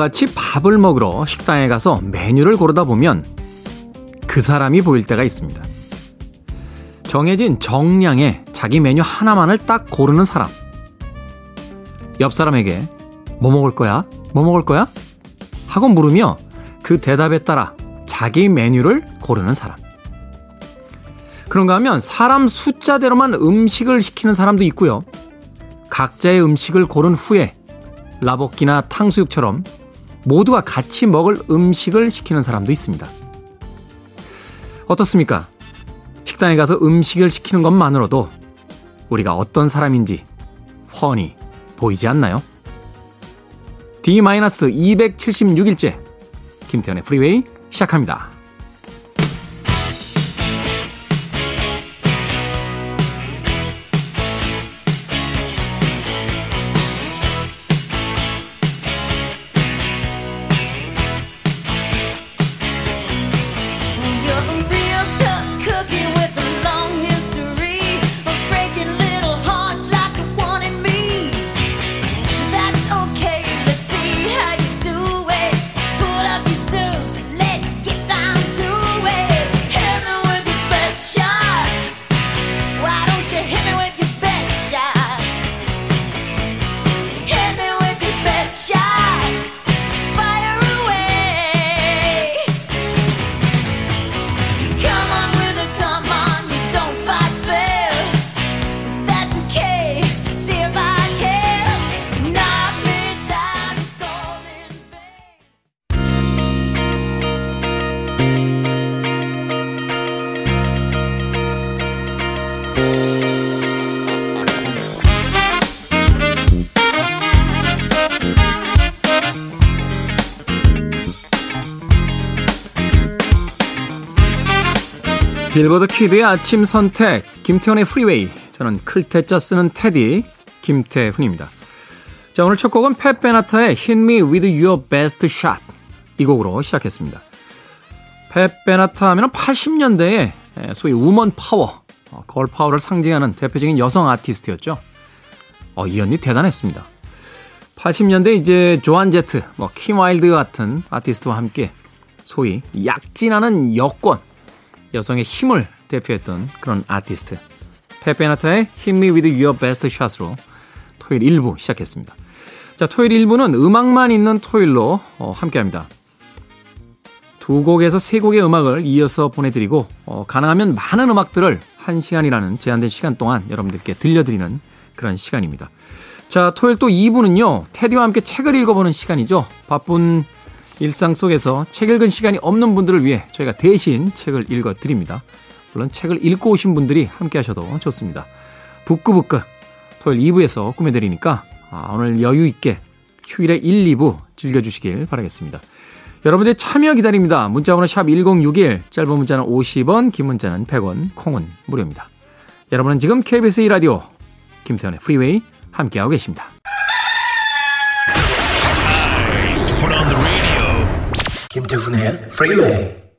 같이 밥을 먹으러 식당에 가서 메뉴를 고르다 보면 그 사람이 보일 때가 있습니다. 정해진 정량의 자기 메뉴 하나만을 딱 고르는 사람. 옆 사람에게 뭐 먹을 거야? 뭐 먹을 거야? 하고 물으며 그 대답에 따라 자기 메뉴를 고르는 사람. 그런가 하면 사람 숫자대로만 음식을 시키는 사람도 있고요. 각자의 음식을 고른 후에 라볶이나 탕수육처럼 모두가 같이 먹을 음식을 시키는 사람도 있습니다. 어떻습니까? 식당에 가서 음식을 시키는 것만으로도 우리가 어떤 사람인지 훤히 보이지 않나요? D-276일째 김태현의 프리웨이 시작합니다. 빌보드 키드의 아침 선택, 김태훈의 프리웨이. 저는 클 태 자 쓰는 테디, 김태훈입니다. 자, 오늘 첫 곡은 팻 베나타의 Hit Me With Your Best Shot. 이 곡으로 시작했습니다. 팻 베나타 하면 80년대에 소위 woman power, 어, girl power를 상징하는 대표적인 여성 아티스트였죠. 어, 이 언니 대단했습니다. 80년대 이제 조안 제트, 뭐, 킴 와일드 같은 아티스트와 함께 소위 약진하는 여권, 여성의 힘을 대표했던 그런 아티스트. 페페나타의 Hit Me With Your Best Shot으로 토요일 1부 시작했습니다. 자, 토요일 1부는 음악만 있는 토요일로 어, 함께합니다. 두 곡에서 세 곡의 음악을 이어서 보내드리고 어, 가능하면 많은 음악들을 한 시간이라는 제한된 시간 동안 여러분들께 들려드리는 그런 시간입니다. 자, 토요일 또 2부는요. 테디와 함께 책을 읽어보는 시간이죠. 바쁜 일상 속에서 책 읽은 시간이 없는 분들을 위해 저희가 대신 책을 읽어 드립니다. 물론 책을 읽고 오신 분들이 함께 하셔도 좋습니다. 북구북구 토요일 2부에서 꾸며드리니까 아, 오늘 여유 있게 휴일에 1, 2부 즐겨주시길 바라겠습니다. 여러분들의 참여 기다립니다. 문자번호 샵 1061, 짧은 문자는 50원, 긴 문자는 100원, 콩은 무료입니다. 여러분은 지금 KBS 2라디오 김태훈의 프리웨이 함께하고 계십니다. 김태훈의 프리웨이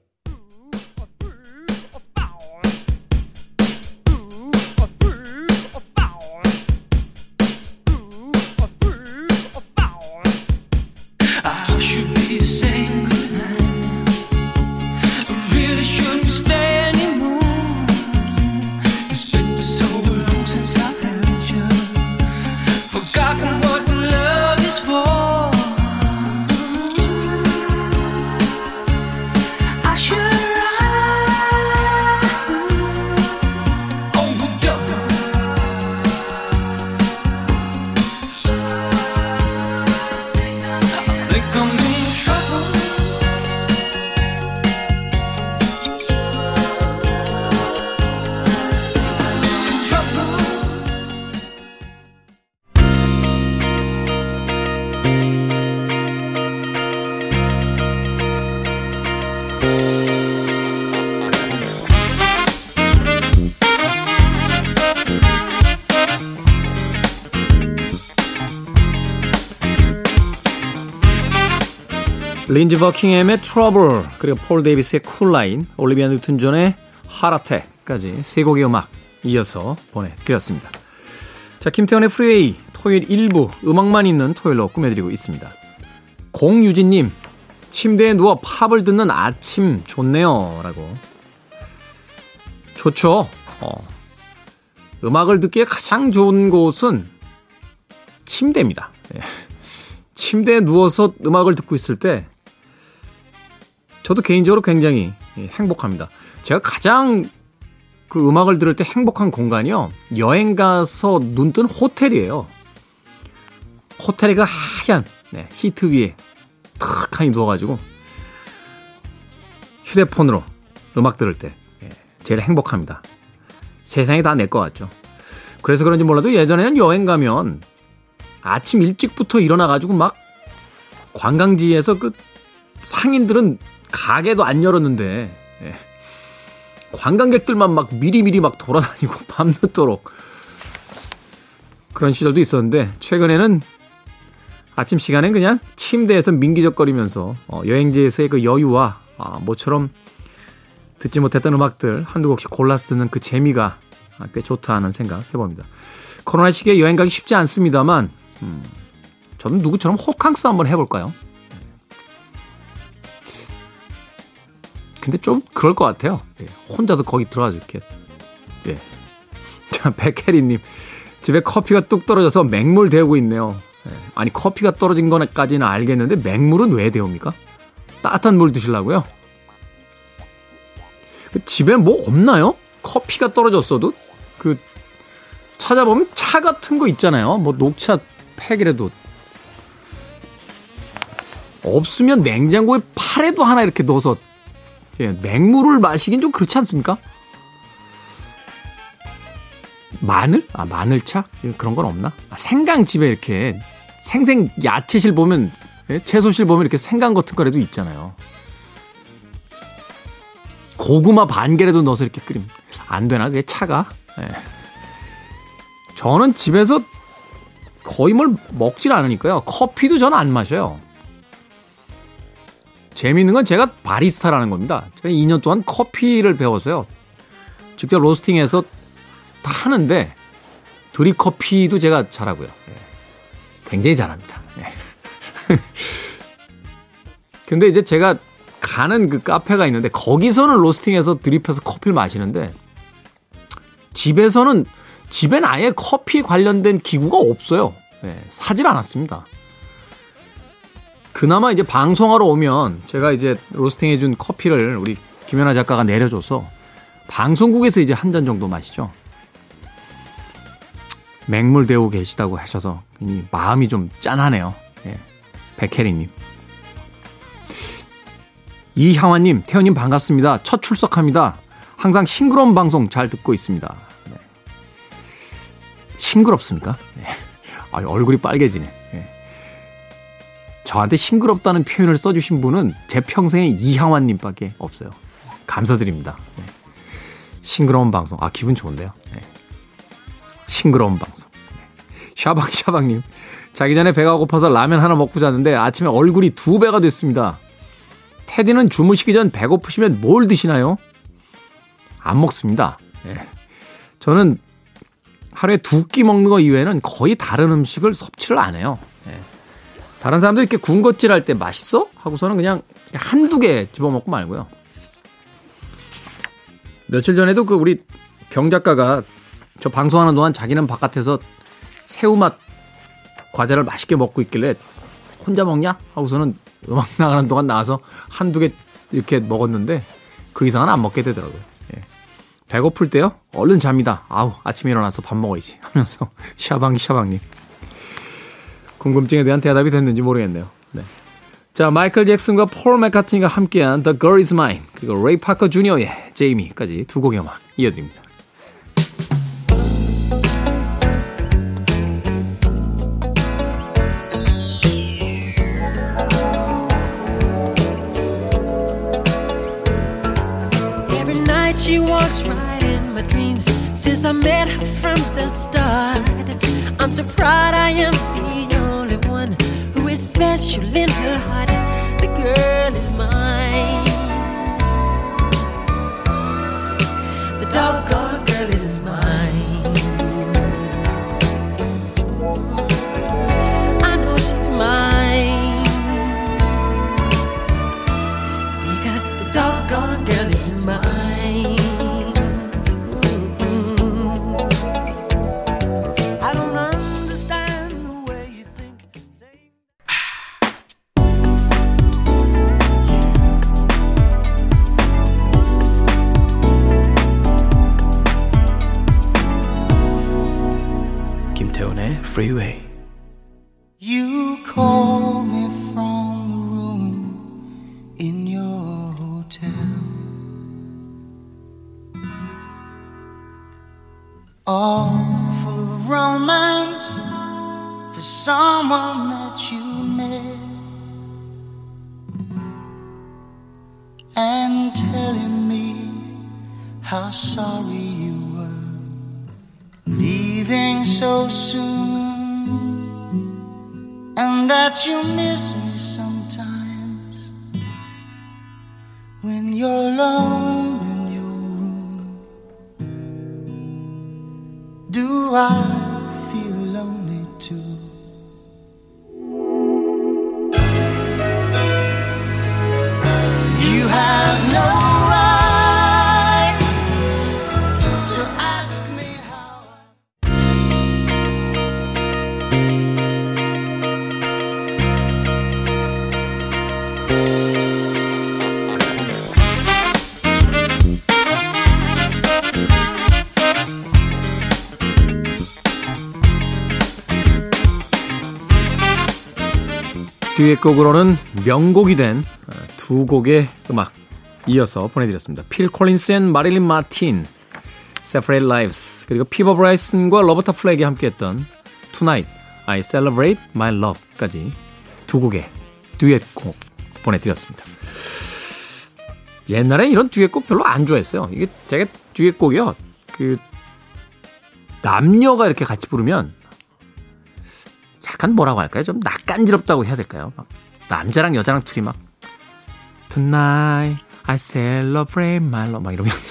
린지 버킹햄의 트러블 그리고 폴 데이비스의 Cool Night 올리비아 뉴튼 존의 Heart Attack까지 세 곡의 음악 이어서 보내드렸습니다. 자 김태훈의 프리웨이 토요일 1부 음악만 있는 토요일로 꾸며드리고 있습니다. 공유진님, 침대에 누워 팝을 듣는 아침 좋네요. 라고. 좋죠. 어. 음악을 듣기에 가장 좋은 곳은 침대입니다. 네. 침대에 누워서 음악을 듣고 있을 때 저도 개인적으로 굉장히 행복합니다. 제가 가장 그 음악을 들을 때 행복한 공간이요. 여행 가서 눈뜬 호텔이에요. 호텔에 그 하얀 네, 시트 위에 탁하니 누워가지고 휴대폰으로 음악 들을 때 예, 제일 행복합니다. 세상이 다 내 것 같죠. 그래서 그런지 몰라도 예전에는 여행 가면 아침 일찍부터 일어나가지고 막 관광지에서 그 상인들은 가게도 안 열었는데 예, 관광객들만 막 미리미리 막 돌아다니고 밤늦도록 그런 시절도 있었는데 최근에는 아침 시간엔 그냥 침대에서 민기적거리면서 어, 여행지에서의 그 여유와 아, 모처럼 듣지 못했던 음악들 한두 곡씩 골라서 듣는 그 재미가 꽤 좋다 하는 생각 해봅니다. 코로나 시기에 여행 가기 쉽지 않습니다만 음, 저는 누구처럼 호캉스 한번 해볼까요? 근데 좀 그럴 것 같아요. 예, 혼자서 거기 들어가서 이렇게. 예. 자, 백혜리님. 집에 커피가 뚝 떨어져서 맹물 데우고 있네요. 예. 아니, 커피가 떨어진 거까지는 알겠는데 맹물은 왜 데웁니까? 따뜻한 물 드시려고요? 그 집에 뭐 없나요? 커피가 떨어졌어도? 그, 찾아보면 차 같은 거 있잖아요. 뭐 녹차 팩이라도. 없으면 냉장고에 팔에도 하나 이렇게 넣어서 예, 맹물을 마시긴 좀 그렇지 않습니까? 마늘? 아, 마늘차? 예, 그런 건 없나? 아, 생강 집에 이렇게 생생 야채실 보면, 예? 채소실 보면 이렇게 생강 같은 거라도 있잖아요. 고구마 반 개라도 넣어서 이렇게 끓이면 안 되나? 그게 차가? 예. 저는 집에서 거의 뭘 먹질 않으니까요. 커피도 저는 안 마셔요. 재미있는 건 제가 바리스타라는 겁니다. 제가 2년 동안 커피를 배워서요. 직접 로스팅해서 다 하는데 드립 커피도 제가 잘하고요. 예. 굉장히 잘합니다. 예. 근데 이제 제가 가는 그 카페가 있는데 거기서는 로스팅해서 드립해서 커피를 마시는데 집에서는 집엔 아예 커피 관련된 기구가 없어요. 예, 사질 않았습니다. 그나마 이제 방송하러 오면 제가 이제 로스팅 해준 커피를 우리 김연아 작가가 내려줘서 방송국에서 이제 한 잔 정도 마시죠. 맹물 데우고 계시다고 하셔서 마음이 좀 짠하네요. 예. 백혜리님. 이향환님, 태연님 반갑습니다. 첫 출석합니다. 항상 싱그러운 방송 잘 듣고 있습니다. 네. 싱그럽습니까? 네. 아, 얼굴이 빨개지네. 저한테 싱그럽다는 표현을 써주신 분은 제 평생에 이향환님밖에 없어요. 감사드립니다. 네. 싱그러운 방송. 아, 기분 좋은데요. 네. 싱그러운 방송. 네. 샤방샤방님. 자기 전에 배가 고파서 라면 하나 먹고 잤는데 아침에 얼굴이 두 배가 됐습니다. 테디는 주무시기 전 배고프시면 뭘 드시나요? 안 먹습니다. 네. 저는 하루에 두 끼 먹는 거 이외에는 거의 다른 음식을 섭취를 안 해요. 네. 다른 사람들 이렇게 군것질 할 때 맛있어? 하고서는 그냥 한두 개 집어먹고 말고요. 며칠 전에도 그 우리 경 작가가 저 방송하는 동안 자기는 바깥에서 새우맛 과자를 맛있게 먹고 있길래 혼자 먹냐? 하고서는 음악 나가는 동안 나와서 한두 개 이렇게 먹었는데 그 이상은 안 먹게 되더라고요. 예. 배고플 때요? 얼른 잡니다. 아우, 아침에 일어나서 밥 먹어야지. 하면서 샤방샤방님. 궁금증에 대한 대답이 됐는지 모르겠네요. 네. 자, 마이클 잭슨과 폴 맥카트니가 함께한 The Girl Is Mine 그리고 레이 파커 주니어의 제이미까지 두 곡의 음악 이어드립니다. One who is special in her heart. The girl is mine. The doggone Freeway. 뒤에 곡으로는 명곡이 된 두 곡의 음악 이어서 보내드렸습니다. 필 콜린스 앤 마릴린 마틴, Separate Lives, 그리고 피보 브라이슨과 로버타 플렉이 함께했던 Tonight, I Celebrate My Love까지 두 곡의 듀엣곡 보내드렸습니다. 옛날에 이런 듀엣곡 별로 안 좋아했어요. 이게 제가 듀엣곡이요. 그 남녀가 이렇게 같이 부르면 약간 뭐라고 할까요? 좀 낯간지럽다고 해야 될까요? 막 남자랑 여자랑 둘이 막 Tonight I celebrate my love 막 이러면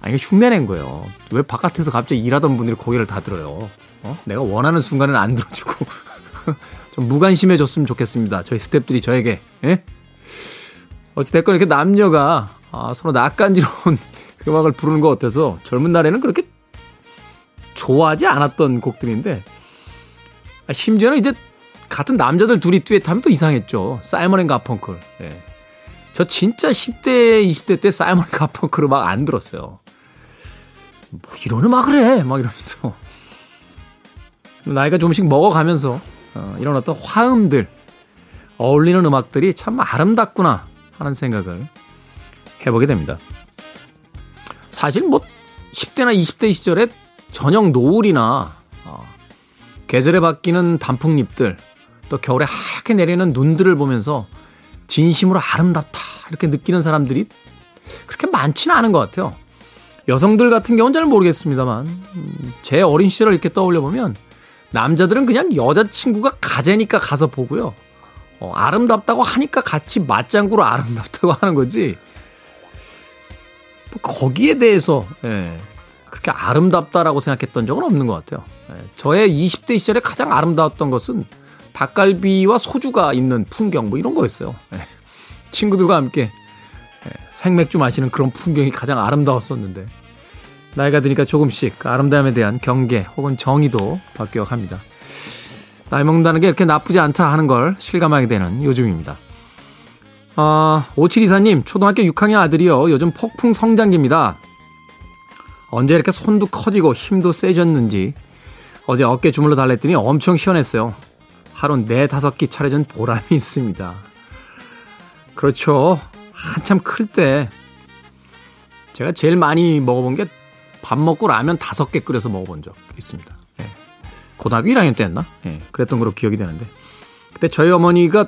아 이게 흉내낸 거예요. 왜 바깥에서 갑자기 일하던 분들이 고개를 다 들어요? 어? 내가 원하는 순간은 안 들어주고 좀 무관심해졌으면 좋겠습니다. 저희 스탭들이 저에게 예? 어찌됐건 이렇게 남녀가 아, 서로 낯간지러운 그 음악을 부르는 거 어때서 젊은 날에는 그렇게 좋아하지 않았던 곡들인데 아, 심지어는 이제 같은 남자들 둘이 듀엣하면 또 이상했죠. 사이먼 앤 가펑클. 예. 저 진짜 10대, 20대 때 사이먼 앤 가펑클 음악 안 들었어요. 뭐 이런 음악을 해! 막 이러면서. 나이가 조금씩 먹어가면서 어, 이런 어떤 화음들, 어울리는 음악들이 참 아름답구나 하는 생각을 해보게 됩니다. 사실 뭐 10대나 20대 시절에 저녁 노을이나 어, 계절에 바뀌는 단풍잎들 또 겨울에 하얗게 내리는 눈들을 보면서 진심으로 아름답다 이렇게 느끼는 사람들이 그렇게 많지는 않은 것 같아요. 여성들 같은 경우는 잘 모르겠습니다만 음, 제 어린 시절을 이렇게 떠올려 보면 남자들은 그냥 여자친구가 가재니까 가서 보고요. 어, 아름답다고 하니까 같이 맞장구로 아름답다고 하는 거지. 뭐 거기에 대해서 예, 그렇게 아름답다라고 생각했던 적은 없는 것 같아요. 예, 저의 20대 시절에 가장 아름다웠던 것은 닭갈비와 소주가 있는 풍경 뭐 이런 거였어요. 예, 친구들과 함께 예, 생맥주 마시는 그런 풍경이 가장 아름다웠었는데 나이가 드니까 조금씩 그 아름다움에 대한 경계 혹은 정의도 바뀌어갑니다. 나이 먹는다는 게 이렇게 나쁘지 않다 하는 걸 실감하게 되는 요즘입니다. 아, 5724님, 초등학교 6학년 아들이요. 요즘 폭풍 성장기입니다. 언제 이렇게 손도 커지고 힘도 세졌는지 어제 어깨 주물러 달랬더니 엄청 시원했어요. 하루 네 다섯 끼 차려준 보람이 있습니다. 그렇죠. 한참 클 때 제가 제일 많이 먹어본 게 밥 먹고 라면 다섯 개 끓여서 먹어본 적 있습니다. 예. 고등학교 1학년 때였나? 예. 그랬던 걸로 기억이 되는데 그때 저희 어머니가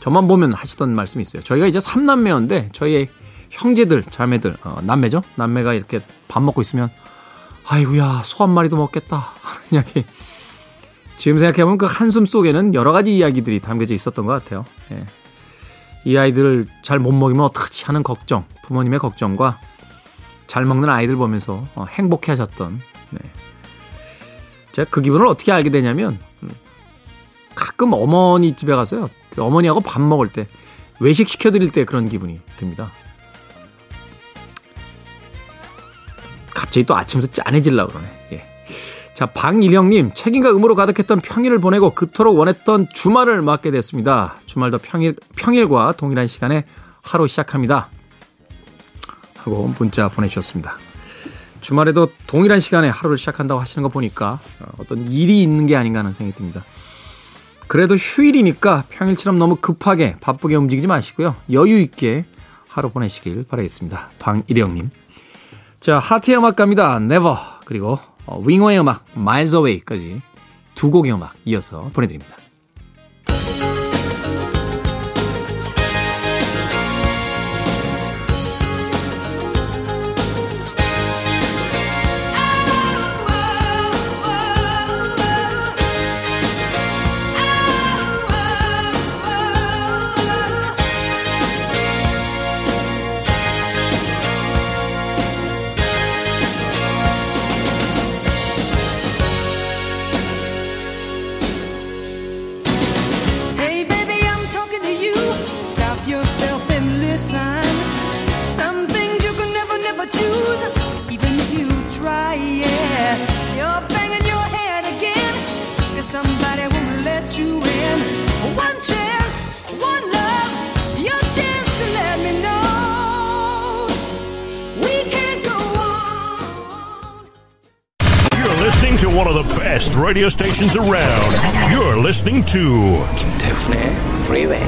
저만 보면 하시던 말씀이 있어요. 저희가 이제 3남매였는데 저희 형제들, 자매들, 어, 남매죠? 남매가 이렇게 밥 먹고 있으면 아이고야 소 한 마리도 먹겠다 하는 이야기 지금 생각해보면 그 한숨 속에는 여러 가지 이야기들이 담겨져 있었던 것 같아요. 예. 이 아이들을 잘 못 먹이면 어떡하지 하는 걱정, 부모님의 걱정과 잘 먹는 아이들 보면서 어, 행복해 하셨던, 네. 제가 그 기분을 어떻게 알게 되냐면, 음, 가끔 어머니 집에 가서요, 그 어머니하고 밥 먹을 때, 외식 시켜드릴 때 그런 기분이 듭니다. 갑자기 또 아침부터 짠해질라 그러네. 예. 자, 방일영님, 책임과 의무로 가득했던 평일을 보내고 그토록 원했던 주말을 맞게 됐습니다. 주말도 평일, 평일과 동일한 시간에 하루 시작합니다. 하고 문자 보내주셨습니다. 주말에도 동일한 시간에 하루를 시작한다고 하시는 거 보니까 어, 어떤 일이 있는 게 아닌가 하는 생각이 듭니다. 그래도 휴일이니까 평일처럼 너무 급하게 바쁘게 움직이지 마시고요. 여유 있게 하루 보내시길 바라겠습니다. 방일영님. 자, 하트의 음악 갑니다. Never. 그리고 어, 윙어의 음악 Miles Away까지 두 곡의 음악 이어서 보내드립니다. Radio stations around. You're listening to 김태훈의 Freeway.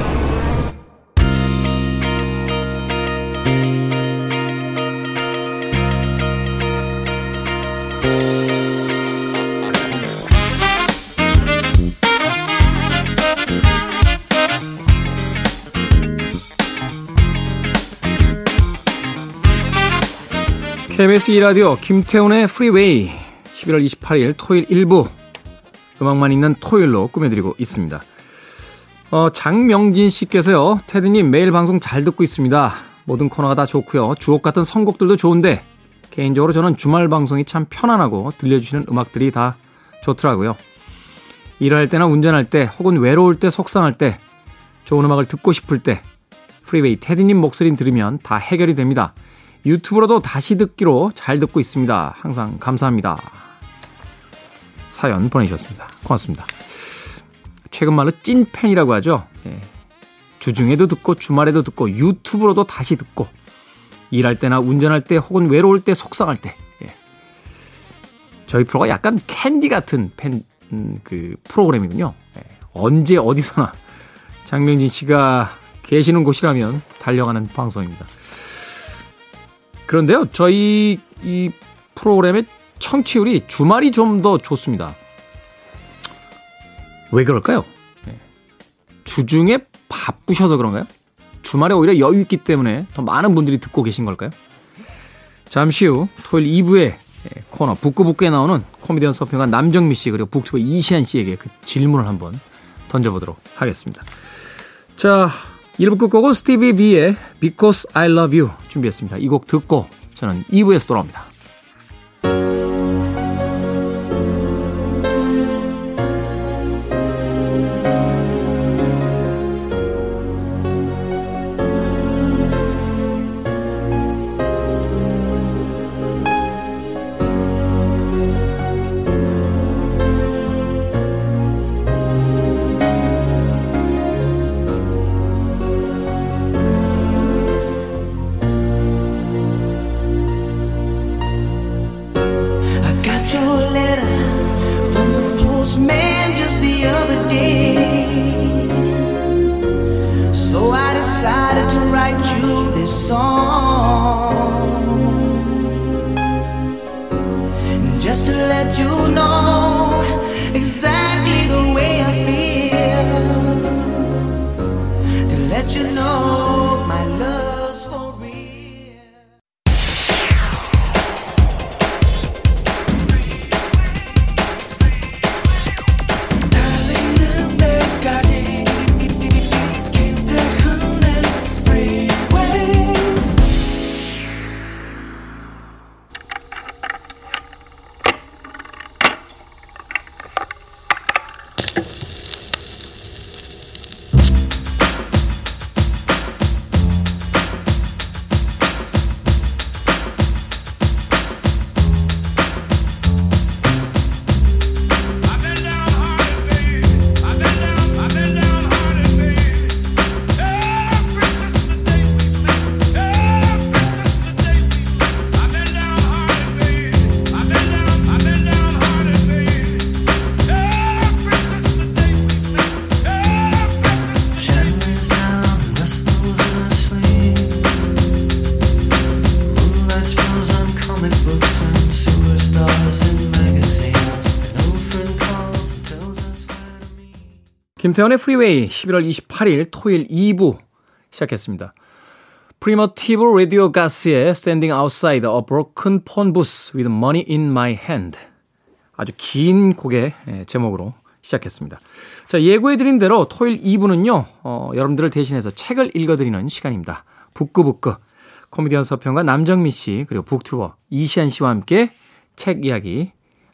KBS 2라디오 김태훈의 프리웨이 11월 28일 토요일 1부 음악만 있는 토요일로 꾸며드리고 있습니다. 어, 장명진 씨께서요, 테드님 매일 방송 잘 듣고 있습니다. 모든 코너가 다 좋고요. 주옥 같은 선곡들도 좋은데, 개인적으로 저는 주말 방송이 참 편안하고 들려주시는 음악들이 다 좋더라고요. 일할 때나 운전할 때, 혹은 외로울 때, 속상할 때, 좋은 음악을 듣고 싶을 때, 프리웨이 테디님 목소리 들으면 다 해결이 됩니다. 유튜브로도 다시 듣기로 잘 듣고 있습니다. 항상 감사합니다. 사연 보내주셨습니다. 고맙습니다. 최근 말로 찐팬이라고 하죠. 예. 주중에도 듣고 주말에도 듣고 유튜브로도 다시 듣고 일할 때나 운전할 때 혹은 외로울 때 속상할 때 예. 저희 프로가 약간 캔디 같은 팬, 음, 그 프로그램이군요. 예. 언제 어디서나 장명진 씨가 계시는 곳이라면 달려가는 방송입니다. 그런데요, 저희 이 프로그램의 청취율이 주말이 좀 더 좋습니다. 왜 그럴까요? 네. 주중에 바쁘셔서 그런가요? 주말에 오히려 여유 있기 때문에 더 많은 분들이 듣고 계신 걸까요? 잠시 후 토요일 2부의 코너 북구북구에 나오는 코미디언 서평가 남정미 씨 그리고 북튜버 이시안 씨에게 그 질문을 한번 던져보도록 하겠습니다. 자, 1부 끝곡은 스티비 비의 Because I Love You 준비했습니다. 이 곡 듣고 저는 2부에서 돌아옵니다. 김태훈의 프리웨이 11월 28일 토요일 2부 시작했습니다. 프리미티브 라디오 가스의 Standing Outside a Broken Phone Booth with Money in My Hand 아주 긴 곡의 예, 제목으로 시작했습니다. 자 예고해드린 대로 토요일 2부는요 어, 여러분들을 대신해서 책을 읽어드리는 시간입니다. 북구북구 코미디언 서평가 남정미 씨 그리고 북튜버 이시안 씨와 함께 책 이야기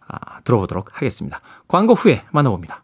아, 들어보도록 하겠습니다. 광고 후에 만나봅니다.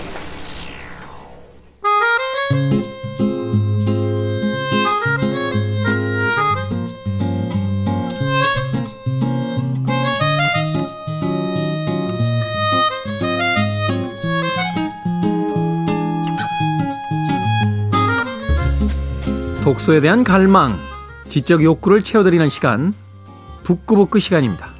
독서에 대한 갈망, 지적 욕구를 채워드리는 시간, 북구북구 시간입니다.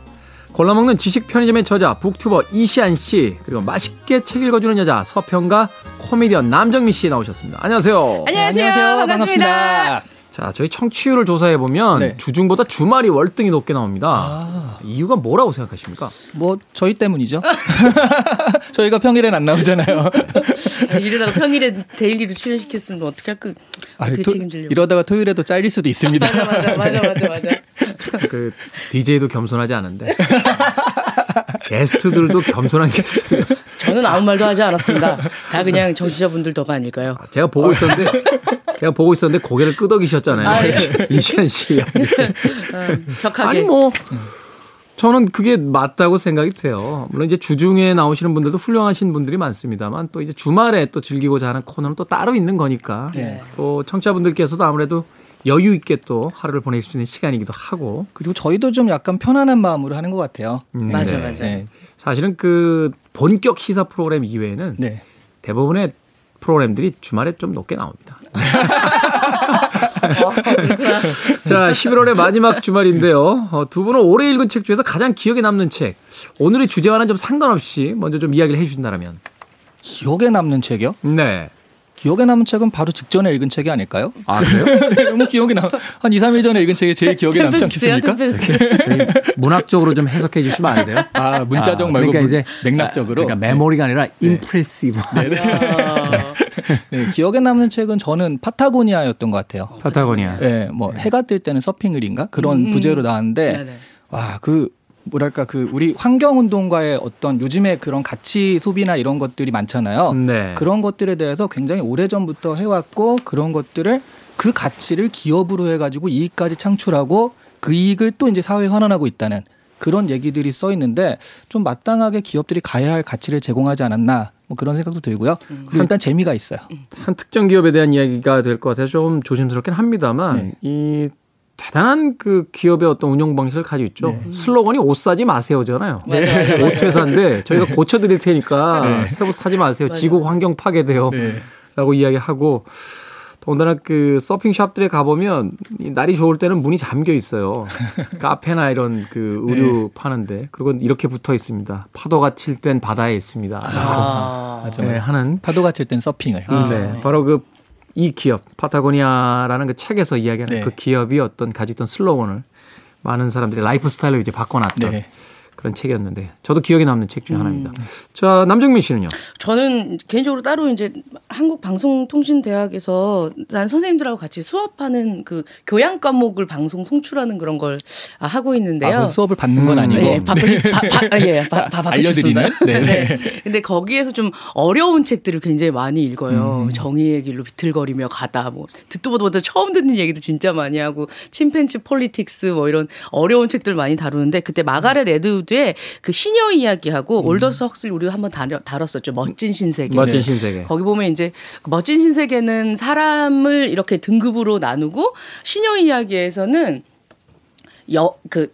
골라먹는 지식 편의점의 저자 북튜버 이시안 씨 그리고 맛있게 책 읽어주는 여자 서평가 코미디언 남정미 씨 나오셨습니다. 안녕하세요. 안녕하세요. 반갑습니다. 자, 저희 청취율을 조사해 보면 네. 주중보다 주말이 월등히 높게 나옵니다. 이유가 뭐라고 생각하십니까? 뭐 저희 때문이죠. 저희가 평일엔 안 나오잖아요. 이러다가 평일에 daily로 출연시켰으면 어떻게 할까? 어떻게 토- 책임지려고? 이러다가 토요일에도 잘릴 수도 있습니다. 맞아 맞아 맞아 맞아 맞아. 그 DJ도 겸손하지 않은데 게스트들도 겸손한 게스트들이 없어요. 저는 아무 말도 하지 않았습니다. 다 그냥 청취자분들 덕이 아닐까요? 제가 보고 있었는데 제가 보고 있었는데 고개를 끄덕이셨잖아요. 아, 예. 이시안 씨. 격하게. 아니 뭐 저는 그게 맞다고 생각이 돼요. 물론 이제 주중에 나오시는 분들도 훌륭하신 분들이 많습니다만 또 이제 주말에 또 즐기고자 하는 코너는 또 따로 있는 거니까 네. 또 청취자분들께서도 아무래도 여유 있게 또 하루를 보낼 수 있는 시간이기도 하고 그리고 저희도 좀 약간 편안한 마음으로 하는 것 같아요. 음, 맞아 네. 맞아. 네. 사실은 그 본격 시사 프로그램 이외에는 네. 대부분의 프로그램들이 주말에 좀 높게 나옵니다. 자, 11월의 마지막 주말인데요. 어, 두 분은 올해 읽은 책 중에서 가장 기억에 남는 책. 오늘의 주제와는 좀 상관없이 먼저 좀 이야기를 해 주신다면. 기억에 남는 책이요? 네. 기억에 남는 책은 바로 직전에 읽은 책이 아닐까요? 아, 그래요? 네, 너무 기억이 나. 한 2, 3일 전에 읽은 책이 제일 기억에 남지 않겠습니까? 템페스트. 문학적으로 좀 해석해 주시면 안 돼요? 아, 문자적 아, 말고 그러니까 문- 이제 맥락적으로. 그러니까 메모리가 아니라 impressive. 네, 기억에 남는 책은 저는 파타고니아였던 것 같아요. 파타고니아. 네, 뭐 해가 뜰 때는 서핑을인가 그런 부제로 나왔는데 네네. 와그 뭐랄까 그 우리 환경 운동가의 어떤 요즘에 그런 가치 소비나 이런 것들이 많잖아요. 네. 그런 것들에 대해서 굉장히 오래 전부터 해왔고 그런 것들을 그 가치를 기업으로 해가지고 이익까지 창출하고 그 이익을 또 이제 사회에 환원하고 있다는 그런 얘기들이 써 있는데 좀 마땅하게 기업들이 가야 할 가치를 제공하지 않았나 뭐 그런 생각도 들고요. 그리고 일단 재미가 있어요. 한 특정 기업에 대한 이야기가 될 것 같아서 좀 조심스럽긴 합니다만 네. 이 대단한 그 기업의 어떤 운영 방식을 가지고 있죠. 네. 슬로건이 옷 사지 마세요잖아요. 맞아. 옷 회사인데 저희가 고쳐드릴 테니까 네. 새옷 사지 마세요. 지구 환경 파괴돼요. 네. 라고 이야기하고 더군다나 그 서핑 샵들에 가보면 이 날이 좋을 때는 문이 잠겨 있어요. 카페나 이런 그 의류 네. 파는데 그리고 이렇게 붙어 있습니다. 파도가 칠 땐 바다에 있습니다. 아, 맞아, 네, 맞아. 하는 파도가 칠 땐 서핑을. 네, 바로 그 이 기업 파타고니아라는 그 책에서 이야기하는 네. 그 기업이 어떤 가지고 있던 슬로건을 많은 사람들이 라이프 스타일로 이제 바꿔놨던 네. 그런 책이었는데 저도 기억에 남는 책 중에 하나입니다. 음. 자 남정민 씨는요? 저는 개인적으로 따로 이제 한국 방송통신대학에서 난 선생님들하고 같이 수업하는 그 교양 과목을 방송 송출하는 그런 걸 아, 하고 있는데요. 아, 그 수업을 받는 건 아니고. 예, 바쁘시, 바, 바, 아, 예, 바, 바, 알려드리는? 바쁘셨나요? 네. 네. 근데 거기에서 좀 어려운 책들을 굉장히 많이 읽어요. 음. 정의의 길로 비틀거리며 가다, 뭐, 듣도 보도 못한 처음 듣는 얘기도 진짜 많이 하고, 침팬지 폴리틱스 뭐 이런 어려운 책들 많이 다루는데, 그때 마가렛 애트우드의 그 시녀 이야기하고 올더스 헉슬 우리가 한번 다뤘었죠. 멋진 신세계. 멋진 신세계. 거기 보면 이제 그 멋진 신세계는 사람을 이렇게 등급으로 나누고 시녀 이야기에서는 여 그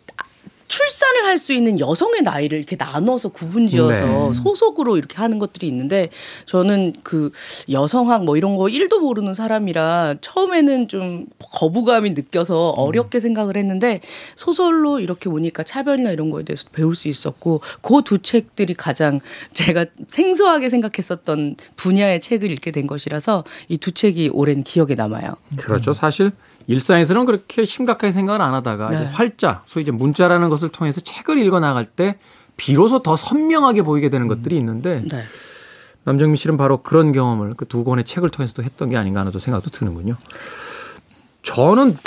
출산을 할 수 있는 여성의 나이를 이렇게 나눠서 구분지어서 네. 소속으로 이렇게 하는 것들이 있는데 저는 그 여성학 뭐 이런 거 1도 모르는 사람이라 처음에는 좀 거부감이 느껴서 어렵게 생각을 했는데 소설로 이렇게 오니까 차별이나 이런 거에 대해서 배울 수 있었고 그 두 책들이 가장 제가 생소하게 생각했었던 분야의 책을 읽게 된 것이라서 이 두 책이 오랜 기억에 남아요. 그렇죠. 사실 일상에서는 그렇게 심각하게 생각을 안 하다가 네. 이제 활자, 소위 이제 문자라는 것을 통해서 책을 읽어 나갈 때 비로소 더 선명하게 보이게 되는 것들이 있는데 네. 남정민 씨는 바로 그런 경험을 그 두 권의 책을 통해서도 했던 게 아닌가 하는 또 생각도 드는군요. 저는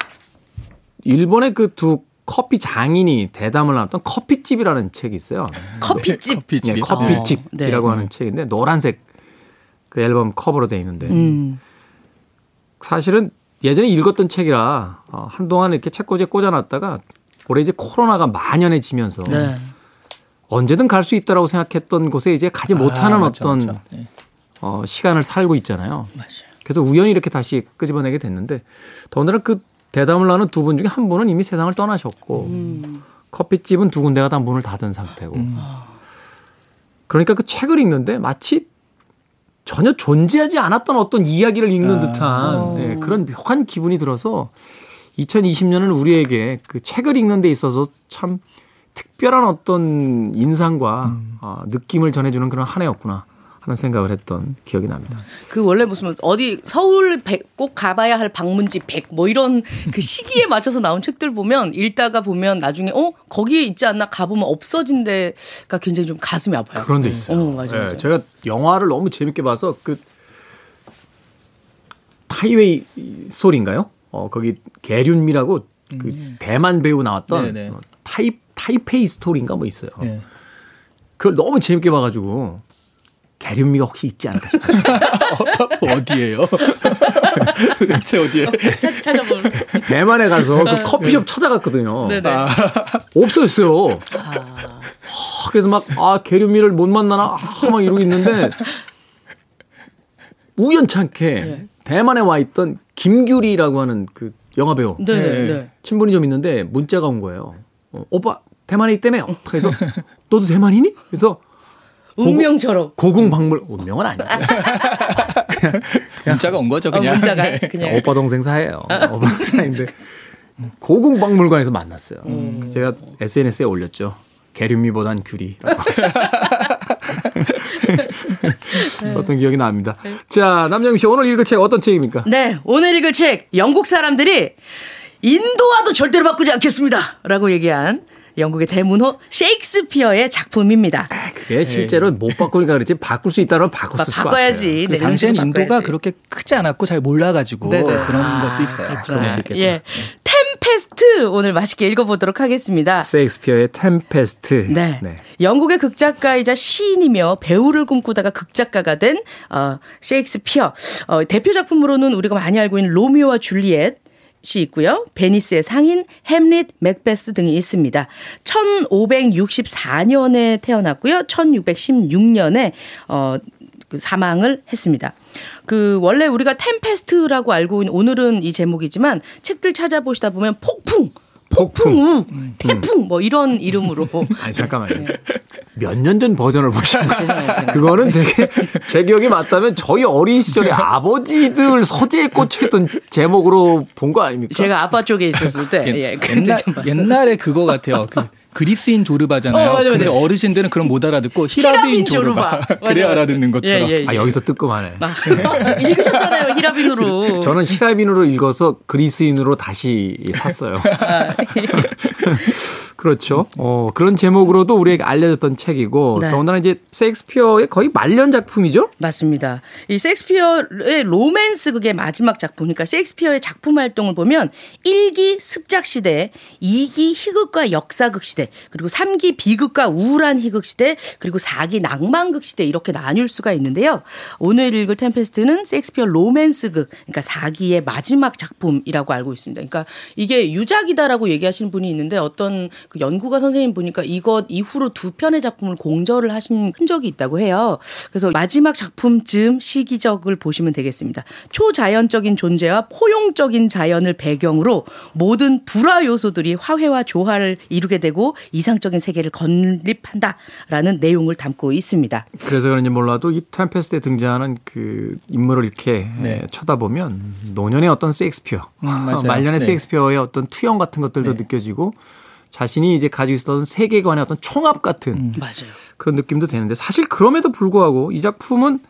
일본의 그 두 커피 장인이 대담을 나눴던 커피집이라는 책이 있어요. 커피집. 커피집이. 네, 커피집이라고 어, 네. 하는 책인데 노란색 그 앨범 커버로 돼 있는데 음. 사실은 예전에 읽었던 책이라 어, 한동안 이렇게 책꽂이에 꽂아놨다가 올해 이제 코로나가 만연해지면서 네. 언제든 갈 수 있다라고 생각했던 곳에 이제 가지 못하는 아, 맞죠, 어떤 맞죠. 네. 어, 시간을 살고 있잖아요. 맞아요. 그래서 우연히 이렇게 다시 끄집어내게 됐는데 더군다나 그 대담을 나눈 두 분 중에 한 분은 이미 세상을 떠나셨고 음. 커피집은 두 군데가 다 문을 닫은 상태고 그러니까 그 책을 읽는데 마치 전혀 존재하지 않았던 어떤 이야기를 읽는 아. 듯한 예, 그런 묘한 기분이 들어서 2020년은 우리에게 그 책을 읽는 데 있어서 참 특별한 어떤 인상과 어, 느낌을 전해주는 그런 한 해였구나 하는 생각을 했던 기억이 납니다. 그 원래 무슨 어디 서울 백꼭 가봐야 할 방문지 100 뭐 이런 그 시기에 맞춰서 나온 책들 보면 읽다가 보면 나중에 어 거기에 있지 않나 가보면 없어진 데가 굉장히 좀 가슴이 아파요. 그런 데 있어요. 어, 맞아요, 예, 맞아요. 제가 영화를 너무 재밌게 봐서 그 타이웨이 스토리인가요? 어 거기 계륜미라고 그 대만 배우 나왔던 네네. 어, 타이 타이페이 스토리인가 뭐 있어요. 네. 그걸 너무 재밌게 봐가지고 계륜미가 혹시 있지 않을까 싶어요. 어디예요? 대체 어디에? 찾- 찾아볼. 대만에 가서 그 커피숍 찾아갔거든요. 네네. 없어졌어요. 하, 그래서 막, 아, 계류미를 못 만나나? 아, 막 이러고 있는데, 우연찮게 네. 대만에 와 있던 김규리라고 하는 그 영화 배우. 네네. 네. 네. 친분이 좀 있는데 문자가 온 거예요. 어, 오빠, 대만에 있다며? 그래서, 너도 대만이니? 그래서, 운명처럼. 고궁박물, 운명은 아니야. 문자가 온 거죠 어, 그냥. 문자가 네. 그냥 오빠 동생 사이예요. 오빠 사이인데 고궁박물관에서 만났어요. 제가 SNS에 올렸죠. 계륜미보단 규리라고. 썼던 기억이 납니다. 자, 남정미 씨 오늘 읽을 책 어떤 책입니까? 네, 오늘 읽을 책 영국 사람들이 인도와도 절대로 바꾸지 않겠습니다라고 얘기한 영국의 대문호 셰익스피어의 작품입니다. 그게 실제로 못 바꾸니까 그렇지 바꿀 수 있다면 바꿀 수. 바꿔야지. 그 네, 당시엔 이런 식으로 인도가 바꿔야지. 그렇게 크지 않았고 잘 몰라가지고 네네. 그런 것도 있어요. 그런 것도 있겠구나. 예. 템페스트 오늘 맛있게 읽어보도록 하겠습니다. 셰익스피어의 템페스트. 네. 영국의 극작가이자 시인이며 배우를 꿈꾸다가 극작가가 된 어, 셰익스피어. 어, 대표 작품으로는 우리가 많이 알고 있는 로미오와 줄리엣. 이 있고요. 베니스의 상인, 햄릿, 맥베스 등이 있습니다. 1564년에 태어났고요. 1616년에 어, 그 사망을 했습니다. 그 원래 우리가 템페스트라고 알고 있는 오늘은 이 제목이지만 책들 찾아보시다 보면 폭풍, 폭풍, 우, 태풍 뭐 이런 이름으로 아니 잠깐만요. 네. 몇년전 버전을 보시는 거예요. 그거는 되게 제 기억이 맞다면 저희 어린 시절에 아버지들 서재에 꽂혀있던 제목으로 본 거 아닙니까? 제가 아빠 쪽에 있었을 때 예, 그때 옛날. 옛날에 그거 같아요. 그 그리스인 조르바잖아요. 어, 맞아, 맞아. 근데 어르신들은 그럼 못 알아듣고 히라빈, 히라빈 조르바. 조르바. 그래 맞아, 알아듣는. 것처럼. 예, 예, 예. 아 여기서 뜨끔하네. 아, 읽으셨잖아요 히라빈으로. 저는 히라빈으로 읽어서 그리스인으로 다시 샀어요. 그렇죠. 어, 그런 제목으로도 우리에게 알려졌던 책이고 네. 더군다나 이제 셰익스피어의 거의 말년 작품이죠. 맞습니다. 이 셰익스피어의 로맨스 극의 마지막 작품, 그러니까 셰익스피어의 작품 활동을 보면 1기 습작 시대, 2기 희극과 역사극 시대, 그리고 3기 비극과 우울한 희극 시대, 그리고 4기 낭만극 시대 이렇게 나뉠 수가 있는데요. 오늘 읽을 템페스트는 셰익스피어 로맨스 극, 그러니까 4기의 마지막 작품이라고 알고 있습니다. 그러니까 이게 유작이다라고 얘기하시는 분이 있는데 어떤 그 연구가 선생님 보니까 이것 이후로 두 편의 작품을 공저를 하신 흔적이 있다고 해요. 그래서 마지막 작품쯤 시기적으로 보시면 되겠습니다. 초자연적인 존재와 포용적인 자연을 배경으로 모든 불화 요소들이 화해와 조화를 이루게 되고 이상적인 세계를 건립한다라는 내용을 담고 있습니다. 그래서 그런지 몰라도 이 템페스트에 등장하는 그 인물을 이렇게 네. 쳐다보면 노년의 어떤 셰익스피어, 음. 말년의 네. 셰익스피어의 어떤 투영 같은 것들도 네. 느껴지고 자신이 이제 가지고 있었던 세계관의 어떤 총합 같은 음. 맞아요. 그런 느낌도 되는데 사실 그럼에도 불구하고 이 작품은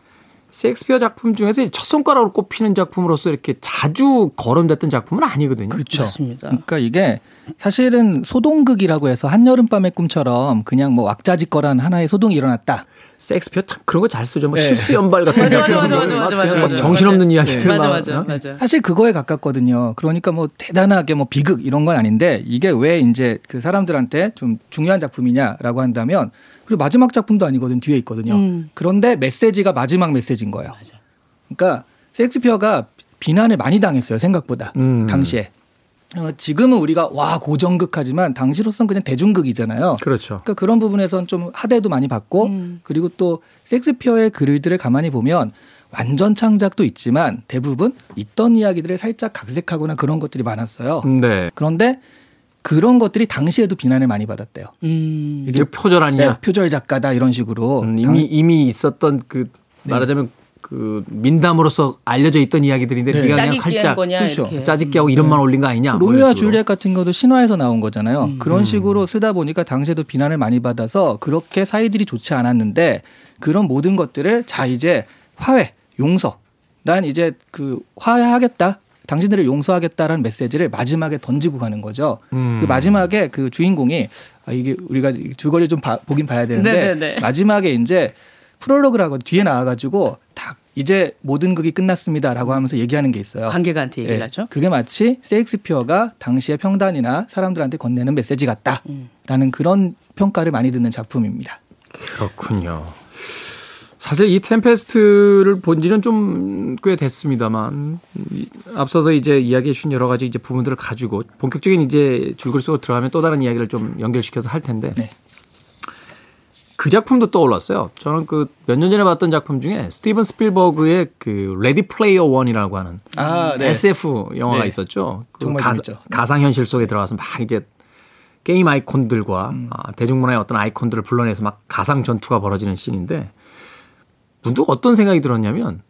셰익스피어 작품 중에서 첫 손가락으로 꼽히는 작품으로서 이렇게 자주 거론됐던 작품은 아니거든요. 그렇죠. 맞습니다. 그러니까 이게 사실은 소동극이라고 해서 한여름밤의 꿈처럼 그냥 뭐 왁자지껄한 하나의 소동이 일어났다. 셰익스피어 참 그런 거 잘 쓰죠. 뭐 네. 실수 연발 같은 맞아, 맞아, 맞아, 맞아, 맞아, 막 맞아. 정신없는 맞아. 이야기들 맞아, 막, 맞아, 어? 맞아. 사실 그거에 가깝거든요. 그러니까 뭐 대단하게 뭐 비극 이런 건 아닌데 이게 왜 이제 그 사람들한테 좀 중요한 작품이냐라고 한다면 그리고 마지막 작품도 아니거든 뒤에 있거든요. 음. 그런데 메시지가 마지막 메시지인 거예요. 그러니까 섹스피어가 비난을 많이 당했어요 생각보다 음. 당시에. 어, 지금은 우리가 와 고전극하지만 당시로선 그냥 대중극이잖아요. 그렇죠. 그러니까 그런 부분에선 좀 하대도 많이 받고 음. 그리고 또 섹스피어의 글들을 가만히 보면 완전 창작도 있지만 대부분 있던 이야기들을 살짝 각색하거나 그런 것들이 많았어요. 네. 그런데 그런 것들이 당시에도 비난을 많이 받았대요. 음. 이게 표절 아니냐? 네, 표절 작가다 이런 식으로 음, 당- 이미 이미 있었던 그 말하자면 그 민담으로서 알려져 있던 이야기들인데 네. 네가 그냥 살짝 거냐 그렇죠. 짜집기 하고 이름만 올린 거 아니냐? 뭐 식으로. 줄리엣 같은 것도 신화에서 나온 거잖아요. 음. 그런 식으로 쓰다 보니까 당시에도 비난을 많이 받아서 그렇게 사이들이 좋지 않았는데 그런 모든 것들을 자 이제 화해, 용서. 난 이제 그 화해하겠다. 당신들을 용서하겠다라는 메시지를 마지막에 던지고 가는 거죠. 음. 그 마지막에 그 주인공이 아 이게 우리가 줄거리 좀 봐- 보긴 봐야 되는데 네네네. 마지막에 이제 프롤로그라고 뒤에 나와가지고 딱 이제 모든 극이 끝났습니다라고 하면서 얘기하는 게 있어요. 관객한테 얘기를 예, 하죠. 그게 마치 세익스피어가 당시의 평단이나 사람들한테 건네는 메시지 같다라는 그런 평가를 많이 듣는 작품입니다. 그렇군요. 사실 이 템페스트를 본 지는 좀 꽤 됐습니다만 이- 앞서서 이제 이야기해 주신 여러 가지 이제 부분들을 가지고 본격적인 이제 줄거리 속으로 들어가면 또 다른 이야기를 좀 연결시켜서 할 텐데 네. 그 작품도 떠올랐어요. 저는 그 몇 년 전에 봤던 작품 중에 스티븐 스필버그의 그 레디 플레이어 원이라고 하는 아, 네. SF 영화가 네. 있었죠. 그 정말 가. 네. 가상 현실 속에 들어가서 막 이제 게임 아이콘들과 음. 아, 대중문화의 어떤 아이콘들을 불러내서 막 가상 전투가 벌어지는 씬인데 문득 어떤 생각이 들었냐면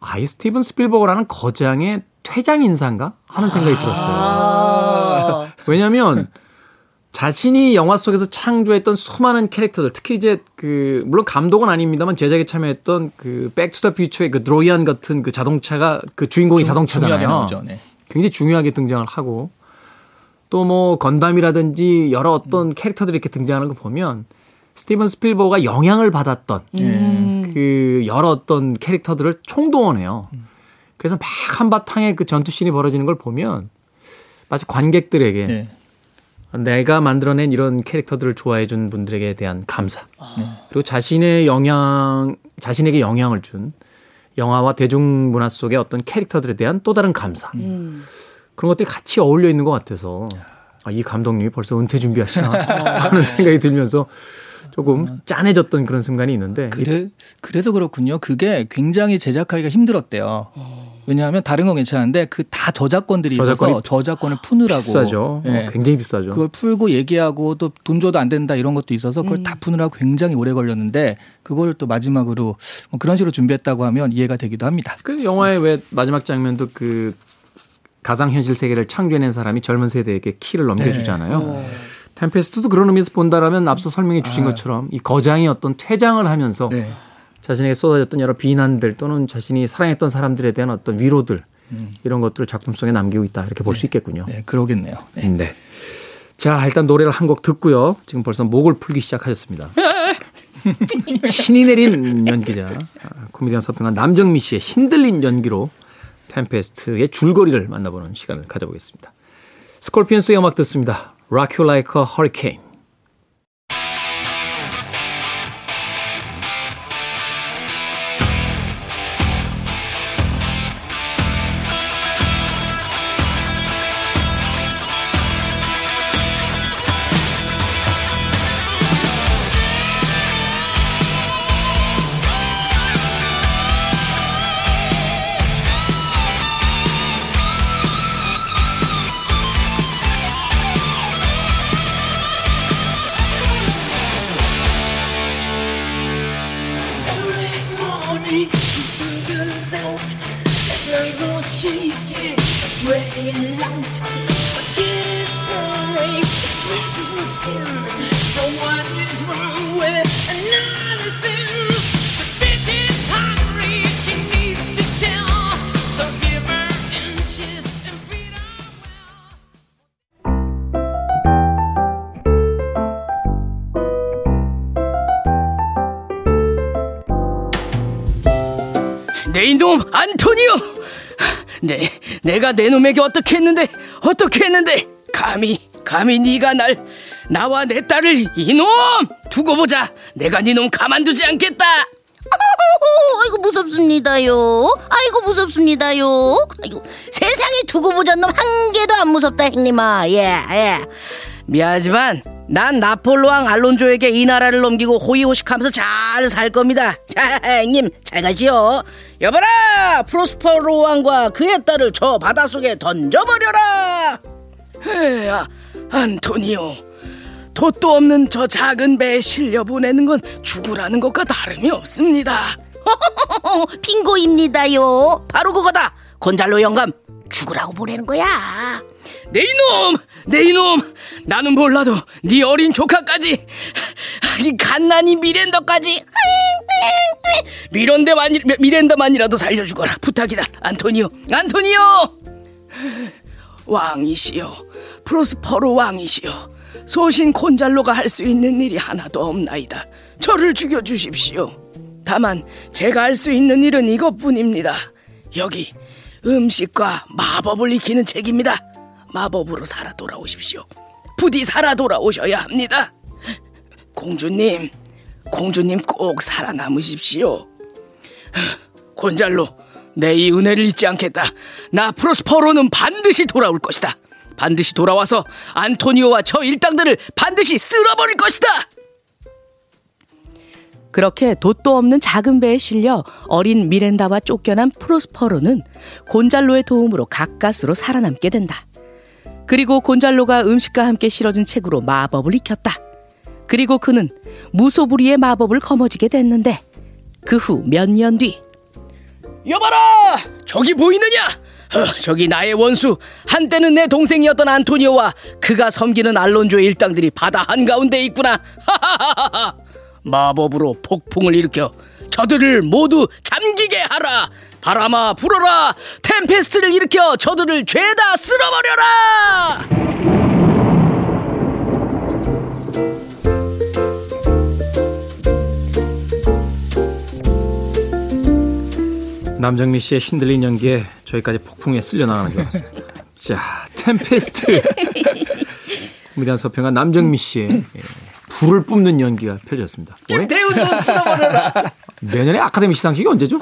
아이 스티븐 스필버그라는 거장의 퇴장 인사인가 하는 생각이 들었어요. 아. 왜냐하면 자신이 영화 속에서 창조했던 수많은 캐릭터들, 특히 이제 그 물론 감독은 아닙니다만 제작에 참여했던 그 백투더 퓨처의 그 드로리안 같은 그 자동차가 그 주인공이 중요하게 자동차잖아요. 나오죠. 네. 굉장히 중요하게 등장을 하고 또 뭐 건담이라든지 여러 어떤 캐릭터들이 이렇게 등장하는 거 보면 스티븐 스필버가 영향을 받았던 음. 그 여러 어떤 캐릭터들을 총동원해요. 그래서 막 한바탕에 그 전투씬이 벌어지는 걸 보면 마치 관객들에게 네. 내가 만들어낸 이런 캐릭터들을 좋아해 준 분들에게 대한 감사. 그리고 자신의 영향, 자신에게 영향을 준 영화와 대중문화 속의 어떤 캐릭터들에 대한 또 다른 감사. 그런 것들이 같이 어울려 있는 것 같아서 아, 이 감독님이 벌써 은퇴 준비하시나 하는 생각이 들면서 조금 짠해졌던 그런 순간이 있는데 그래, 그래서 그렇군요. 그게 굉장히 제작하기가 힘들었대요. 왜냐하면 다른 건 괜찮은데 그 다 저작권들이 있어서 저작권을 푸느라고 비싸죠. 예. 어, 굉장히 비싸죠. 그걸 풀고 얘기하고 또 돈 줘도 안 된다 이런 것도 있어서 그걸 다 푸느라고 굉장히 오래 걸렸는데 그걸 또 마지막으로 뭐 그런 식으로 준비했다고 하면 이해가 되기도 합니다. 그 영화의 왜 마지막 장면도 그 가상현실 세계를 창조해낸 사람이 젊은 세대에게 키를 넘겨주잖아요. 템페스트도 그런 의미에서 본다라면 앞서 설명해 주신 아. 것처럼 이 거장이 어떤 퇴장을 하면서 네. 자신에게 쏟아졌던 여러 비난들 또는 자신이 사랑했던 사람들에 대한 어떤 위로들 이런 것들을 작품 속에 남기고 있다 이렇게 볼수 있겠군요. 네, 그러겠네요. 네. 네. 자, 일단 노래를 한 곡 듣고요. 지금 벌써 목을 풀기 시작하셨습니다. 신이 내린 연기자, 아, 코미디언 서평한 남정미 씨의 신들린 연기로 템페스트의 줄거리를 만나보는 시간을 가져보겠습니다. 스콜피언스의 음악 듣습니다. Rocky Like a Hurricane. 내 이놈 안토니오. 네, 내가 내 놈에게 어떻게 했는데 어떻게 했는데 감히 감히 네가 날 나와 내 딸을 이놈 두고 보자. 내가 네 놈 가만두지 않겠다. 아이고 무섭습니다요. 아이고 무섭습니다요. 아이고 세상에 두고 보자 놈 한 개도 안 무섭다 형님아. 예 예. 미안하지만 난 나폴로 왕 알론조에게 이 나라를 넘기고 호의호식하면서 잘 살 겁니다. 자, 형님 잘 가시오. 여봐라, 프로스퍼로 왕과 그의 딸을 저 바닷속에 던져버려라. 헤, 아, 안토니오. 돛도 없는 저 작은 배에 실려 보내는 건 죽으라는 것과 다름이 없습니다. 빙고입니다요. 바로 그거다. 곤잘로 영감 죽으라고 보내는 거야. 내 이놈, 내 이놈. 나는 몰라도 네 어린 조카까지, 이 갓난이 미랜더까지. 미련대만 미랜더만이라도 살려주거라 부탁이다, 안토니오, 안토니오. 왕이시여, 프로스퍼로 왕이시여. 소신 콘잘로가 할 수 있는 일이 하나도 없나이다. 저를 죽여주십시오. 다만 제가 할 수 있는 일은 이것뿐입니다. 여기 음식과 마법을 익히는 책입니다. 마법으로 살아 돌아오십시오. 부디 살아 돌아오셔야 합니다. 공주님, 공주님 꼭 살아남으십시오. 곤잘로, 내 이 은혜를 잊지 않겠다. 나 프로스퍼로는 반드시 돌아올 것이다. 반드시 돌아와서 안토니오와 저 일당들을 반드시 쓸어버릴 것이다. 그렇게 돛도 없는 작은 배에 실려 어린 미렌다와 쫓겨난 프로스퍼로는 곤잘로의 도움으로 가까스로 살아남게 된다. 그리고 곤잘로가 음식과 함께 실어준 책으로 마법을 익혔다. 그리고 그는 무소불위의 마법을 거머쥐게 됐는데 그 후 몇 년 뒤 여봐라! 저기 보이느냐? 어, 저기 나의 원수 한때는 내 동생이었던 안토니오와 그가 섬기는 알론조의 일당들이 바다 한가운데 있구나 하하하하 마법으로 폭풍을 일으켜 저들을 모두 잠기게 하라 바람아 불어라 템페스트를 일으켜 저들을 죄다 쓸어버려라 남정미 씨의 신들린 연기에 저희까지 폭풍에 쓸려 나가는 줄 알았습니다. 자, 템페스트. 무대한 서평가 남정미 씨의 예, 불을 뿜는 연기가 펼쳐졌습니다. 왜? 대우도 쓸어버려라 내년에 아카데미 시상식이 언제죠?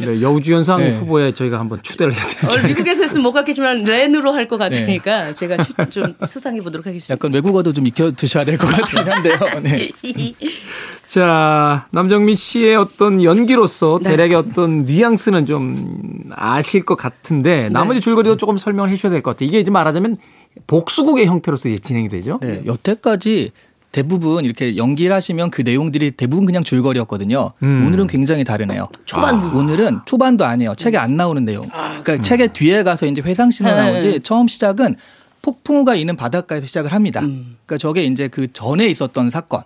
네, 여우주연상 네. 후보에 저희가 한번 추대를 해야 되는 어, 미국에서 했으면 못 갔겠지만 렌으로 할 것 같으니까 제가 시- 좀 수상해 보도록 하겠습니다 약간 외국어도 좀 익혀 두셔야 될 것 같긴 한데요. 네. 자, 남정민 씨의 어떤 연기로서 네. 대략의 어떤 뉘앙스는 좀 아실 것 같은데 나머지 줄거리도 조금 설명을 해 주셔야 될 것 같아요. 이게 이제 말하자면 복수국의 형태로서 진행이 되죠. 네, 여태까지 대부분 이렇게 연기를 하시면 그 내용들이 대부분 그냥 줄거리였거든요. 음. 오늘은 굉장히 다르네요. 초반부. 오늘은 초반도 아니에요. 책에 안 나오는 내용. 그러니까 책의 뒤에 가서 이제 회상신화 네. 나오지 처음 시작은 폭풍우가 있는 바닷가에서 시작을 합니다. 그러니까 저게 이제 그 전에 있었던 사건.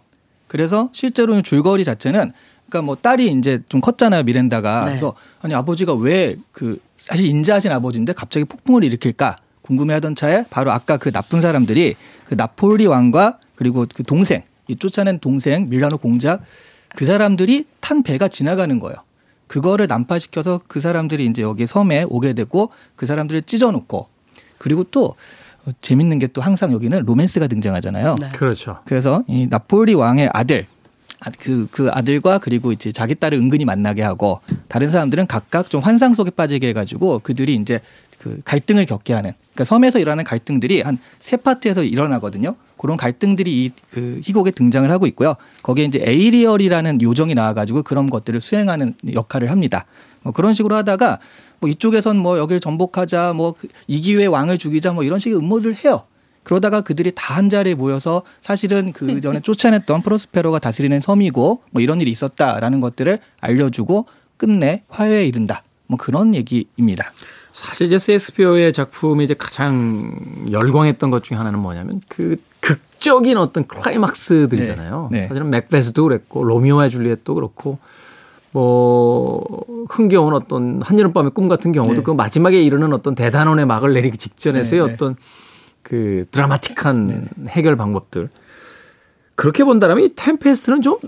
그래서 실제로는 줄거리 자체는 그러니까 뭐 딸이 이제 좀 컸잖아요 미렌다가 네. 그래서 아니 아버지가 왜 그 사실 인자하신 아버지인데 갑자기 폭풍을 일으킬까 궁금해하던 차에 바로 아까 그 나쁜 사람들이 그 나폴리 왕과 그리고 그 동생 이 쫓아낸 동생 밀라노 공작 그 사람들이 탄 배가 지나가는 거예요. 그거를 난파시켜서 그 사람들이 이제 여기 섬에 오게 되고 그 사람들을 찢어놓고 그리고 또 어, 재밌는 게 또 항상 여기는 로맨스가 등장하잖아요. 네. 그렇죠. 그래서 이 나폴리 왕의 아들 그, 그 아들과 그리고 이제 자기 딸을 은근히 만나게 하고 다른 사람들은 각각 좀 환상 속에 빠지게 해가지고 그들이 이제 그 갈등을 겪게 하는 그러니까 섬에서 일어나는 갈등들이 한 세 파트에서 일어나거든요. 그런 갈등들이 이 그 희곡에 등장을 하고 있고요. 거기에 이제 에이리얼이라는 요정이 나와가지고 그런 것들을 수행하는 역할을 합니다. 뭐 그런 식으로 하다가 뭐 이쪽에선 뭐 여길 전복하자 뭐 이 기회에 왕을 죽이자 뭐 이런 식의 음모를 해요. 그러다가 그들이 다 한 자리에 모여서 사실은 그 전에 쫓아냈던 프로스페로가 다스리는 섬이고 뭐 이런 일이 있었다라는 것들을 알려주고 끝내 화해에 이른다. 뭐 그런 얘기입니다. 사실 이제 셰익스피어의 작품이 이제 가장 열광했던 것 중에 하나는 뭐냐면 그 극적인 어떤 클라이막스들이잖아요. 네, 네. 사실은 맥베스도 그랬고 로미오와 줄리엣도 그렇고 뭐 흥겨운 어떤 한여름밤의 꿈 같은 경우도 네. 그 마지막에 이르는 어떤 대단원의 막을 내리기 직전에서의 네, 네. 어떤 그 드라마틱한 해결 방법들 그렇게 본다면 이 템페스트는 좀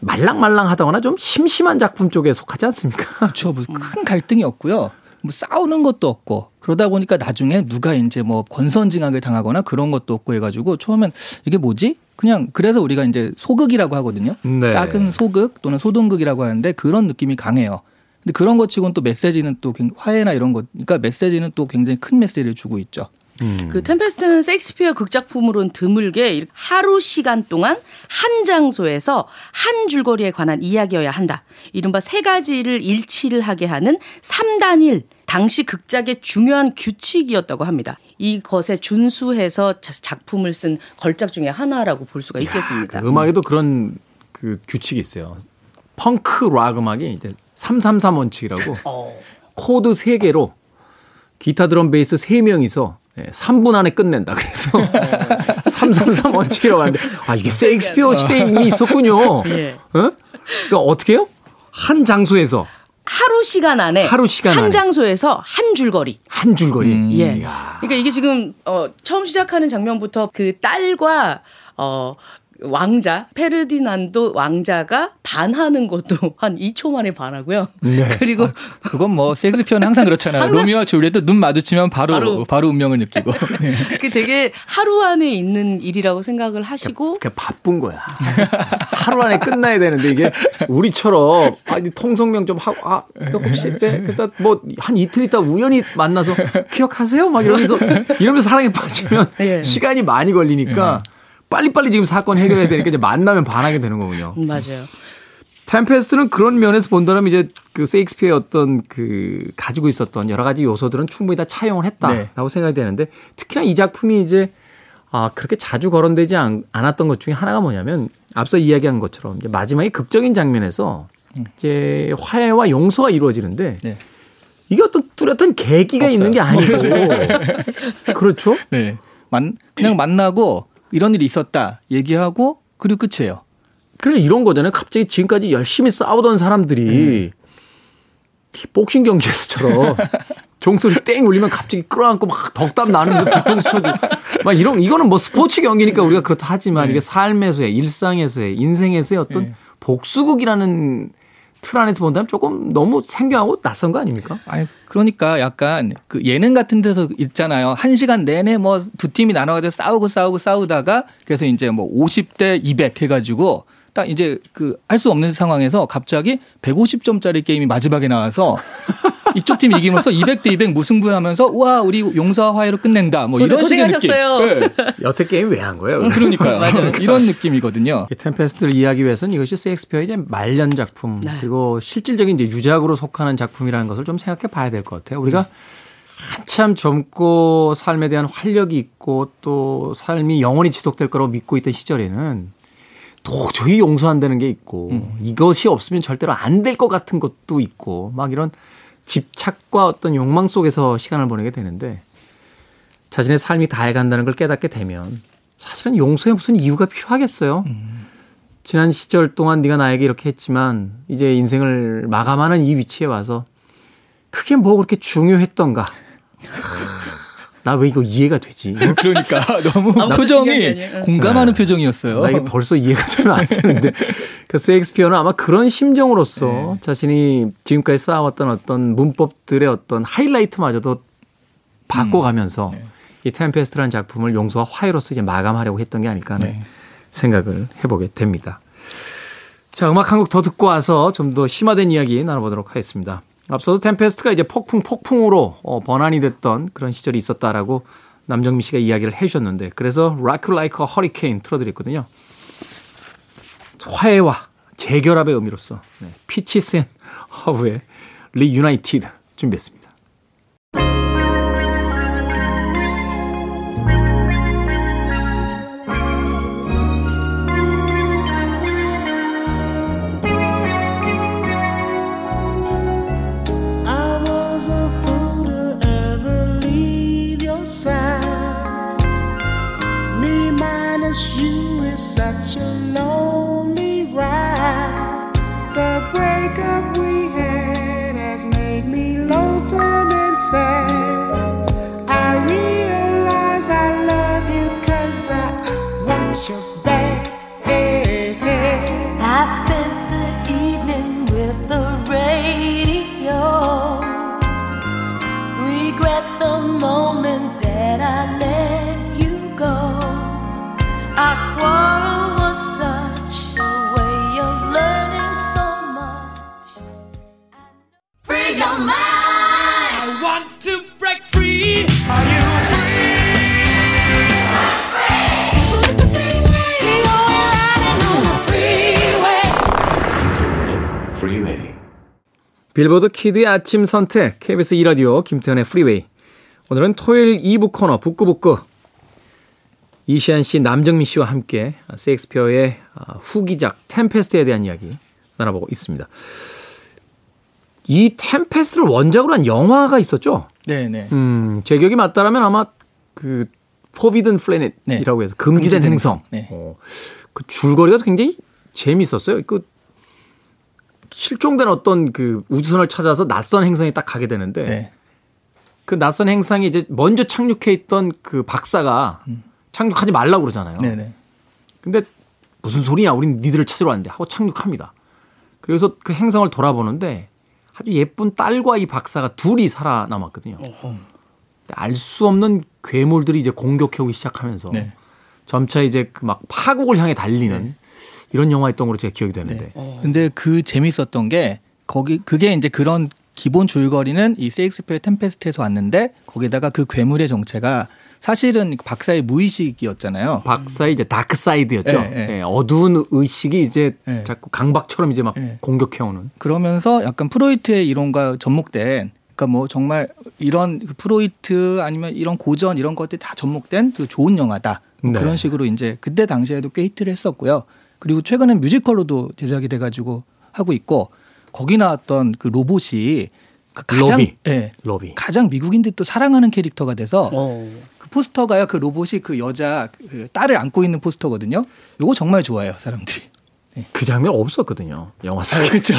말랑말랑하다거나 좀 심심한 작품 쪽에 속하지 않습니까? 그렇죠. 무슨 큰 갈등이 없고요. 뭐 싸우는 것도 없고 그러다 보니까 나중에 누가 이제 뭐 권선징악을 당하거나 그런 것도 없고 해가지고 처음엔 이게 뭐지? 그냥 그래서 우리가 이제 소극이라고 하거든요. 네. 작은 소극 또는 소동극이라고 하는데 그런 느낌이 강해요. 근데 그런 것 치고는 또 메시지는 또 굉- 화해나 이런 것, 그러니까 메시지는 또 굉장히 큰 메시지를 주고 있죠. 그 템페스트는 셰익스피어 극작품으로는 드물게 하루 시간 동안 한 장소에서 한 줄거리에 관한 이야기여야 한다. 이른바 세 가지를 일치를 하게 하는 3단일 당시 극작의 중요한 규칙이었다고 합니다. 이것에 준수해서 자- 작품을 쓴 걸작 중에 하나라고 볼 수가 있겠습니다. 그 음악에도 그런 그 규칙이 있어요. 펑크 락 음악이 이제 333 원칙이라고 어. 코드 3개로 기타 드럼 베이스 3명이서 3분 안에 끝낸다. 그래서 333 원칙이라고 하는데 아 이게 세익스피어 시대에 이미 있었군요. 예. 어? 그러니까 어떻게 해요? 한 장소에서 하루 시간 안에 하루 시간 한 안에. 장소에서 한 줄거리. 한 줄거리. 예. 이야. 그러니까 이게 지금 어 처음 시작하는 장면부터 그 딸과 어 왕자 페르디난도 왕자가 반하는 것도 한 2초 만에 반하고요. 네. 그리고 그건 뭐 셰익스피어는 항상 그렇잖아요. 항상- 로미오와 줄리엣도 눈 마주치면 바로 바로, 바로- 운명을 느끼고. 그 되게 하루 안에 있는 일이라고 생각을 하시고 그냥 바쁜 거야. 하루 안에 끝나야 되는데 이게 우리처럼 아니 통성명 좀 하고 아 혹시 네, 그다 뭐한 이틀 있다 우연히 만나서 기억하세요? 막 이러면서 이러면서 사랑에 빠지면 예. 시간이 많이 걸리니까 빨리빨리 지금 사건 해결해야 되니까 이제 만나면 반하게 되는 거군요. 음, 맞아요. 템페스트는 그런 면에서 본다면 이제 그 세익스피어의 어떤 그 가지고 있었던 여러 가지 요소들은 충분히 다 차용을 했다라고 네. 생각이 되는데 특히나 이 작품이 이제 아 그렇게 자주 거론되지 않, 않았던 것 중에 하나가 뭐냐면 앞서 이야기한 것처럼 이제 마지막에 극적인 장면에서 이제 화해와 용서가 이루어지는데 네. 이게 어떤 뚜렷한 계기가 있는 게 아니고 그렇죠? 네. 만, 그냥 만나고 이런 일이 있었다 얘기하고 그리고 끝이에요. 그래 이런 거잖아요. 갑자기 지금까지 열심히 싸우던 사람들이 이 복싱 경기에서처럼 종소리 땡 울리면 갑자기 끌어안고 막 덕담 나누면서 뒤통수 쳐주고 막 이런 이거는 뭐 스포츠 경기니까 우리가 그렇다 하지만 이게 삶에서의 일상에서의 인생에서의 어떤 복수극이라는 틀 안에서 본다면 조금 너무 생경하고 낯선 거 아닙니까? 아니 그러니까 약간 그 예능 같은 데서 있잖아요. 한 시간 내내 뭐 두 팀이 나눠가지고 싸우고 싸우고 싸우다가 그래서 이제 뭐 50대 200 해가지고 딱 이제 그 할 수 없는 상황에서 갑자기 150점짜리 게임이 마지막에 나와서 이쪽 팀이 이기면서 200대 200 무승부하면서 와 우리 용서와 화해로 끝낸다 뭐 이런 식의 느낌. 네. 여태 게임 왜 한 거예요? 그러니까요. 이런 느낌이거든요. 이 템페스트를 이해하기 위해서는 이것이 세익스피어의 이제 말년 작품 네. 그리고 실질적인 이제 유작으로 속하는 작품이라는 것을 좀 생각해 봐야 될 것 같아요. 우리가 한참 젊고 삶에 대한 활력이 있고 또 삶이 영원히 지속될 거라고 믿고 있던 시절에는 도저히 용서 안 되는 게 있고 이것이 없으면 절대로 안 될 것 같은 것도 있고 막 이런 집착과 어떤 욕망 속에서 시간을 보내게 되는데 자신의 삶이 다해간다는 걸 깨닫게 되면 사실은 용서에 무슨 이유가 필요하겠어요. 지난 시절 동안 네가 나에게 이렇게 했지만 이제 인생을 마감하는 이 위치에 와서 그게 뭐 그렇게 중요했던가. 나 왜 이거 이해가 되지? 그러니까 너무 표정이. 공감하는 표정이었어요. 나 이게 벌써 이해가 잘 안 되는데. 그 세익스피어는 아마 그런 심정으로서 자신이 지금까지 쌓아왔던 어떤 문법들의 어떤 하이라이트마저도 바꿔가면서 이 템페스트라는 작품을 용서와 화해로서 이제 마감하려고 했던 게 아닐까 하는 네. 생각을 해보게 됩니다. 자, 음악 한 곡 더 듣고 와서 좀 더 심화된 이야기 나눠보도록 하겠습니다. 앞서도 템페스트가 이제 폭풍 폭풍으로 어, 번안이 됐던 그런 시절이 있었다라고 남정미 씨가 이야기를 해주셨는데 그래서 Rock Like a Hurricane 틀어드렸거든요. 화해와 재결합의 의미로서 네, 피치스 앤 허브의 Reunited 준비했습니다. inside. 빌보드 키드의 아침 선택 KBS 2라디오 김태현의 프리웨이 오늘은 토요일 2부 코너 북구북구 이시안 씨, 남정민 씨와 함께 세익스피어의 아, 후기작 템페스트에 대한 이야기 나눠보고 있습니다. 이 템페스트를 원작으로 한 영화가 있었죠? 네네. 음, 제 기억이 맞다라면 아마 그 Forbidden Planet이라고 해서 금지된, 금지된 행성. 행성. 네. 어, 그 줄거리가 굉장히 재밌었어요. 그 실종된 어떤 그 우주선을 찾아서 낯선 행성에 딱 가게 되는데 네. 그 낯선 행성에 이제 먼저 착륙해 있던 그 박사가 착륙하지 말라고 그러잖아요. 네네. 근데 무슨 소리냐? 우린 니들을 찾으러 왔는데 하고 착륙합니다. 그래서 그 행성을 돌아보는데 아주 예쁜 딸과 이 박사가 둘이 살아남았거든요. 알 수 없는 괴물들이 이제 공격해오기 시작하면서 네. 점차 이제 그 막 파국을 향해 달리는 이런 영화였던 걸로 제가 기억이 되는데. 근데 그 재밌었던 게 거기 그게 이제 그런 기본 줄거리는 이 세익스피어 템페스트에서 왔는데 거기다가 그 괴물의 정체가 사실은 박사의 무의식이었잖아요. 박사의 이제 dark side였죠. 네, 네. 예, 어두운 의식이 이제 네. 자꾸 강박처럼 이제 막 네. 공격해오는. 그러면서 약간 프로이트의 이론과 접목된 그러니까 뭐 정말 이런 그 프로이트 아니면 이런 고전 이런 것들이 다 접목된 그 좋은 영화다. 뭐 네. 그런 식으로 이제 그때 당시에도 꽤 히트를 했었고요. 그리고 최근엔 뮤지컬로도 제작이 돼가지고 하고 있고 거기 나왔던 그 로봇이 그 가장 로비. 예, 로비. 가장 미국인들이 또 사랑하는 캐릭터가 돼서 어. 그 포스터가요 그 로봇이 그 여자 그 딸을 안고 있는 포스터거든요. 요거 정말 좋아해요 사람들이. 그 장면 없었거든요. 영화 속에. 그렇죠.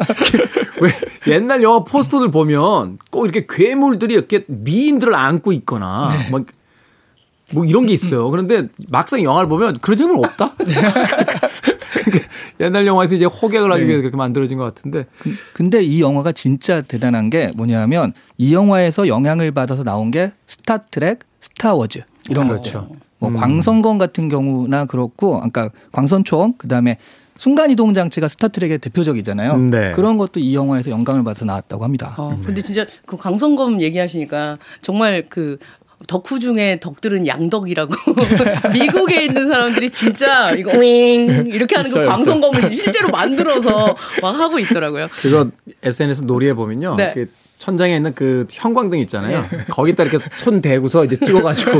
왜 옛날 영화 포스터들 보면 꼭 이렇게 괴물들이 이렇게 미인들을 안고 있거나 네. 뭐, 뭐 이런 게 있어요. 그런데 막상 영화를 보면 그런 장면 없다? 그러니까 옛날 영화에서 이제 호객을 하기 네. 위해서 그렇게 만들어진 것 같은데 근데 이 영화가 진짜 대단한 게 뭐냐면 이 영화에서 영향을 받아서 나온 게 스타트랙, 스타워즈 이런 그렇죠. 거죠. 뭐 광선검 같은 경우나 그렇고, 그러니까 광선총 그다음에 순간 이동 장치가 스타트랙의 대표적이잖아요. 네. 그런 것도 이 영화에서 영감을 받아서 나왔다고 합니다. 어, 근데 진짜 그 광선검 얘기하시니까 정말 그 덕후 중에 덕들은 양덕이라고 미국에 있는 사람들이 진짜 이거 윙 이렇게 하는 그 있어요, 광선검을 실제로 만들어서 막 하고 있더라고요. 그거 SNS 놀이에 보면요. 네. 그 천장에 있는 그 형광등 있잖아요. 거기다 이렇게 손 대고서 이제 찍어가지고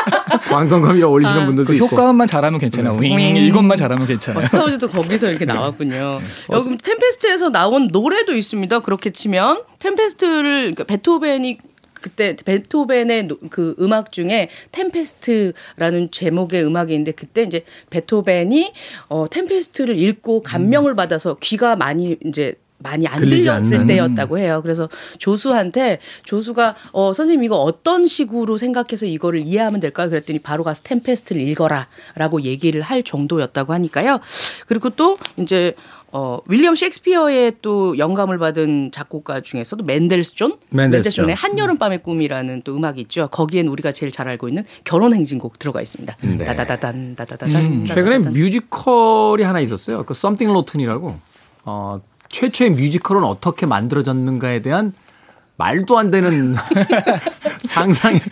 광선검이라 올리시는 분들도 그 있고. 효과음만 잘하면 괜찮아. 윙 윙. 이것만 잘하면 괜찮아. 어, 스타워즈도 거기서 이렇게 나왔군요. 여기 템페스트에서 나온 노래도 있습니다. 그렇게 치면 템페스트를 그러니까 베토벤이 그때 베토벤의 노- 그 음악 중에 템페스트라는 제목의 음악이 있는데 그때 이제 베토벤이 어 템페스트를 읽고 감명을 받아서 귀가 많이 이제 많이 안 들렸을 않는. 때였다고 해요. 그래서 조수한테 조수가 어 선생님 이거 어떤 식으로 생각해서 이거를 이해하면 될까요? 그랬더니 바로 가서 템페스트를 읽어라라고 얘기를 할 정도였다고 하니까요. 그리고 또 이제 어 윌리엄 셰익스피어의 또 영감을 받은 작곡가 중에서도 맨델스존, 맨델스존. 맨델스존 의 한여름밤의 꿈이라는 또 음악이 있죠. 거기엔 우리가 제일 잘 알고 있는 결혼 행진곡 들어가 있습니다. 네. 다다다단 다다다단. 최근에 다다다단. 뮤지컬이 하나 있었어요. 그 Something Rotten이라고. 어, 최초의 뮤지컬은 어떻게 만들어졌는가에 대한 말도 안 되는 상상의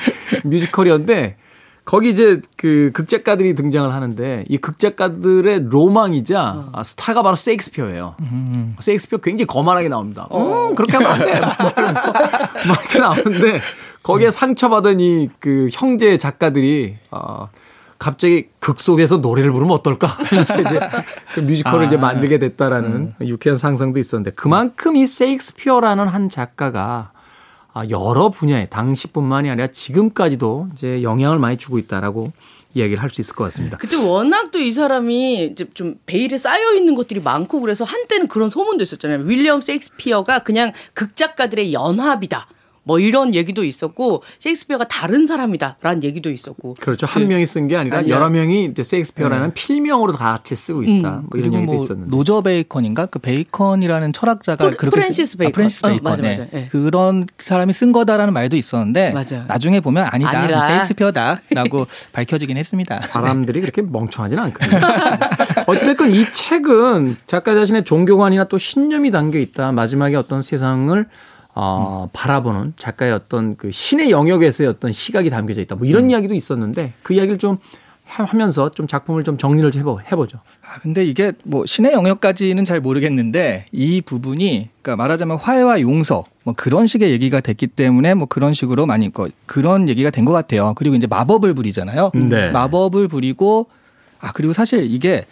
뮤지컬이었는데 거기 이제 그 극작가들이 등장을 하는데 이 극작가들의 로망이자 아, 스타가 바로 세익스피어예요. 세익스피어 굉장히 거만하게 나옵니다. 음, 그렇게 하면 안 돼. 막 이러면서 막 이렇게 나오는데 거기에 상처받은 이 그 형제 작가들이 어, 갑자기 극 속에서 노래를 부르면 어떨까? 그래서 이제 그 뮤지컬을 이제 만들게 됐다라는 유쾌한 상상도 있었는데 그만큼 이 세익스피어라는 한 작가가 아, 여러 분야에 당시뿐만이 아니라 지금까지도 이제 영향을 많이 주고 있다라고 이야기를 할 수 있을 것 같습니다. 그때 워낙 또 이 사람이 이제 좀 베일에 쌓여 있는 것들이 많고 그래서 한때는 그런 소문도 있었잖아요. 윌리엄 셰익스피어가 그냥 극작가들의 연합이다. 뭐 이런 얘기도 있었고 셰익스피어가 다른 사람이다라는 얘기도 있었고 그렇죠. 한 명이 쓴 게 아니라. 여러 명이 셰익스피어라는 필명으로 다 같이 쓰고 있다. 뭐 이런 그리고 얘기도 뭐 있었는데. 로저 베이컨인가 그 베이컨이라는 철학자가 프레- 그렇게 프랜시스 쓰- 베이컨. 아, 프랜시스 어, 베이컨 맞아, 네. 맞아. 예. 그런 사람이 쓴 거다라는 말도 있었는데 맞아요. 나중에 보면 아니다. 셰익스피어다라고 밝혀지긴 했습니다. 사람들이 그렇게 멍청하지는 않거든요. 어찌됐건 이 책은 작가 자신의 종교관이나 또 신념이 담겨 있다. 마지막에 어떤 세상을 어, 바라보는 작가의 어떤 그 신의 영역에서의 어떤 시각이 담겨져 있다. 뭐 이런 이야기도 있었는데 그 이야기를 좀 하- 하면서 좀 작품을 좀 정리를 좀 해보, 해보죠. 아, 근데 이게 뭐 신의 영역까지는 잘 모르겠는데 이 부분이 그러니까 말하자면 화해와 용서 뭐 그런 식의 얘기가 됐기 때문에 뭐 그런 식으로 많이 거 그런 얘기가 된 것 같아요. 그리고 이제 마법을 부리잖아요. 네. 마법을 부리고 아 그리고 사실 이게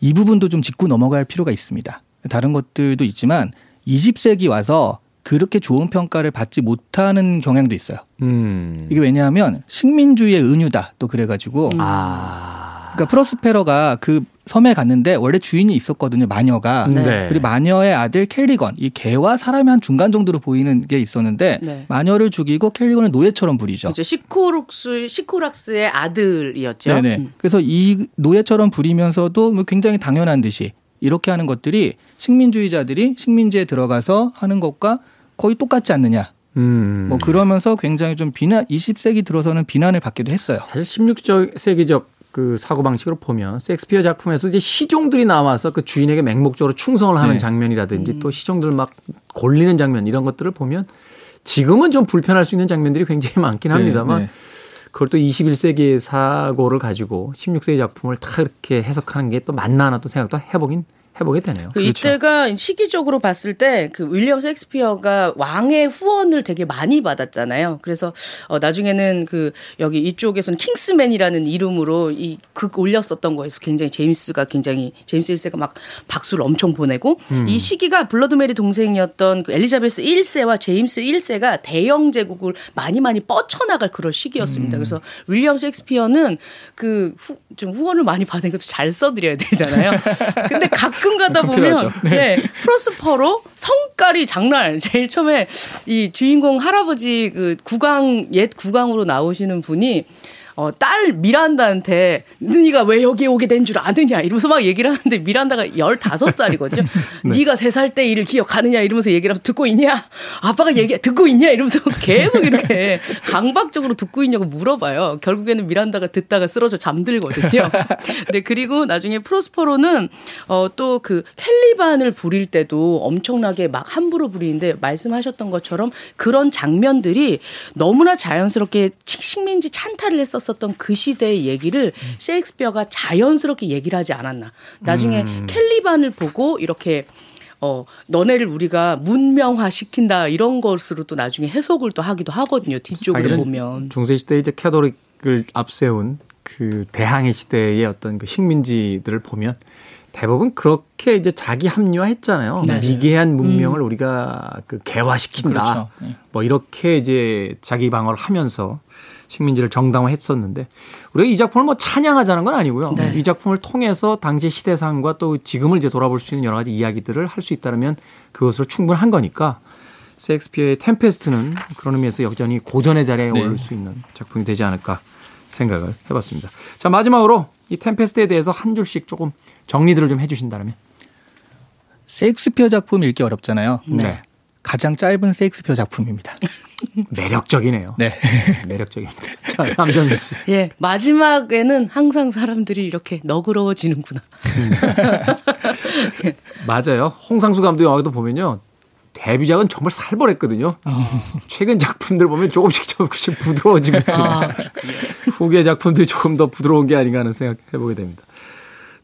이 부분도 좀 짚고 넘어갈 필요가 있습니다. 다른 것들도 있지만 20세기 와서 그렇게 좋은 평가를 받지 못하는 경향도 있어요. 음. 이게 왜냐하면 식민주의의 은유다 또 그래가지고 아. 그러니까 프로스페러가 그 섬에 갔는데 원래 주인이 있었거든요 마녀가 네. 그리고 마녀의 아들 켈리건 이 개와 사람의 한 중간 정도로 보이는 게 있었는데 네. 마녀를 죽이고 켈리건을 노예처럼 부리죠. 이제 시코룩스 시코락스의 아들이었죠. 네네. 음. 그래서 이 노예처럼 부리면서도 뭐 굉장히 당연한 듯이 이렇게 하는 것들이 식민주의자들이 식민지에 들어가서 하는 것과 거의 똑같지 않느냐. 음. 뭐 그러면서 굉장히 좀 비난 20세기 들어서는 비난을 받기도 했어요. 사실 16세기적 그 사고 방식으로 보면 섹스피어 작품에서 이제 시종들이 나와서 그 주인에게 맹목적으로 충성을 하는 네. 장면이라든지 또 시종들 막 골리는 장면 이런 것들을 보면 지금은 좀 불편할 수 있는 장면들이 굉장히 많긴 합니다만 네. 그걸 또 21세기의 사고를 가지고 16세기 작품을 다 그렇게 해석하는 게 또 맞나 하나 또 생각도 해보긴 해보게 되네요. 그 이때가 시기적으로 봤을 때 그 윌리엄 셰익스피어가 왕의 후원을 되게 많이 받았잖아요. 그래서 어 나중에는 그 여기 이쪽에서는 킹스맨이라는 이름으로 이 극 올렸었던 거에서 굉장히 제임스가 굉장히 제임스 1세가 막 박수를 엄청 보내고 이 시기가 블러드메리 동생이었던 그 엘리자베스 1세와 제임스 1세가 대영 제국을 많이 많이 뻗쳐나갈 그런 시기였습니다. 그래서 윌리엄 셰익스피어는 그좀 후원을 많이 받은 것도 잘 써드려야 되잖아요. 근데 가끔 가다 보면. 네. 프로스퍼로 성깔이 장난. 제일 처음에 이 주인공 할아버지 그 국왕 옛 국왕으로 나오시는 분이 어, 딸 미란다한테 네가 왜 여기 오게 된 줄 아느냐 이러면서 막 얘기를 하는데 미란다가 15살이거든요. 네. 가 3살 때 일을 기억하느냐 이러면서 얘기를 하면 듣고 있냐? 아빠가 얘기 듣고 있냐? 이러면서 계속 이렇게 강박적으로 듣고 있냐고 물어봐요. 결국에는 미란다가 듣다가 쓰러져 잠들거든요. 네, 그리고 나중에 프로스퍼로는 어, 또 그 캘리반을 부릴 때도 엄청나게 막 함부로 부리는데 말씀하셨던 것처럼 그런 장면들이 너무나 자연스럽게 식민지 찬탈을 했었 있었던 그 시대의 얘기를 셰익스피어가 자연스럽게 얘기를 하지 않았나. 나중에 음. 캘리반을 보고 이렇게 어, 너네를 우리가 문명화 시킨다 이런 것으로 또 나중에 해석을 또 하기도 하거든요. 뒤쪽으로 보면. 중세 시대 이제 캐도릭을 앞세운 그 대항해 시대의 어떤 그 식민지들을 보면 대부분 그렇게 이제 자기 합리화했잖아요. 네. 미개한 문명을 우리가 그 개화시킨다. 그렇죠. 네. 뭐 이렇게 이제 자기 방어를 하면서 식민지를 정당화했었는데 우리가 이 작품을 뭐 찬양하자는 건 아니고요. 네. 이 작품을 통해서 당시 시대상과 또 지금을 이제 돌아볼 수 있는 여러 가지 이야기들을 할 수 있다면 그것으로 충분한 거니까 셰익스피어의 템페스트는 그런 의미에서 여전히 고전의 자리에 네. 오를 수 있는 작품이 되지 않을까 생각을 해봤습니다. 자 마지막으로 이 템페스트에 대해서 한 줄씩 조금 정리들을 좀 해주신다면. 셰익스피어 작품 읽기 어렵잖아요. 네. 가장 짧은 셰익스피어 작품입니다. 매력적이네요. 네. 매력적입니다. 자 남정희 씨. 예, 마지막에는 항상 사람들이 이렇게 너그러워지는구나. 맞아요. 홍상수 감독 영화도 보면요. 데뷔작은 정말 살벌했거든요. 최근 작품들 보면 조금씩 조금씩 부드러워지고 있습니다. 아, 후기 작품들이 조금 더 부드러운 게 아닌가 하는 생각 해보게 됩니다.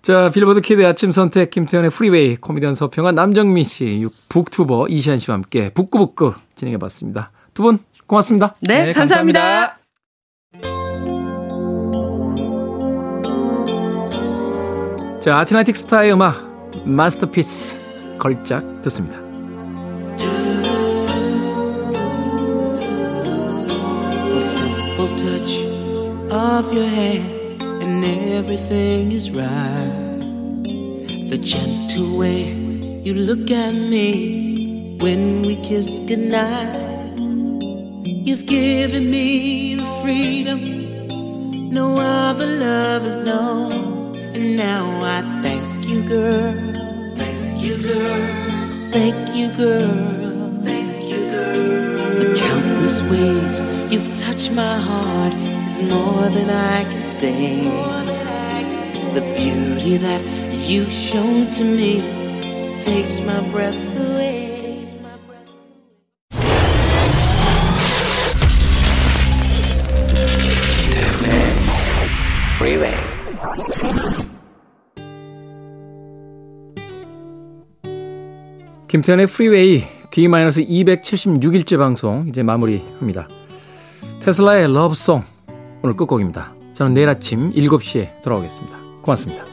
자, 빌보드 키드의 아침 선택, 김태현의 프리웨이, 코미디언 서평한 남정민 씨, 북투버 이시안 씨와 함께 북구북구 진행해 봤습니다. 두 분 고맙습니다. 네, 네, 감사합니다. 자, 아틀란틱 스타의 음악, 마스터피스, 걸작 듣습니다. The simple touch of your hand, and everything is right. The gentle way you look at me when we kiss goodnight. You've given me the freedom no other love has known. And now I thank you, girl. Thank you, girl. Thank you, girl. Thank you, girl. The countless ways you've touched my heart is more than I can say. The beauty that you've shown to me takes my breath away. 김태현의 프리웨이 D-276일째 방송 이제 마무리합니다. 테슬라의 러브송 오늘 끝곡입니다. 저는 내일 아침 7시에 돌아오겠습니다. 고맙습니다.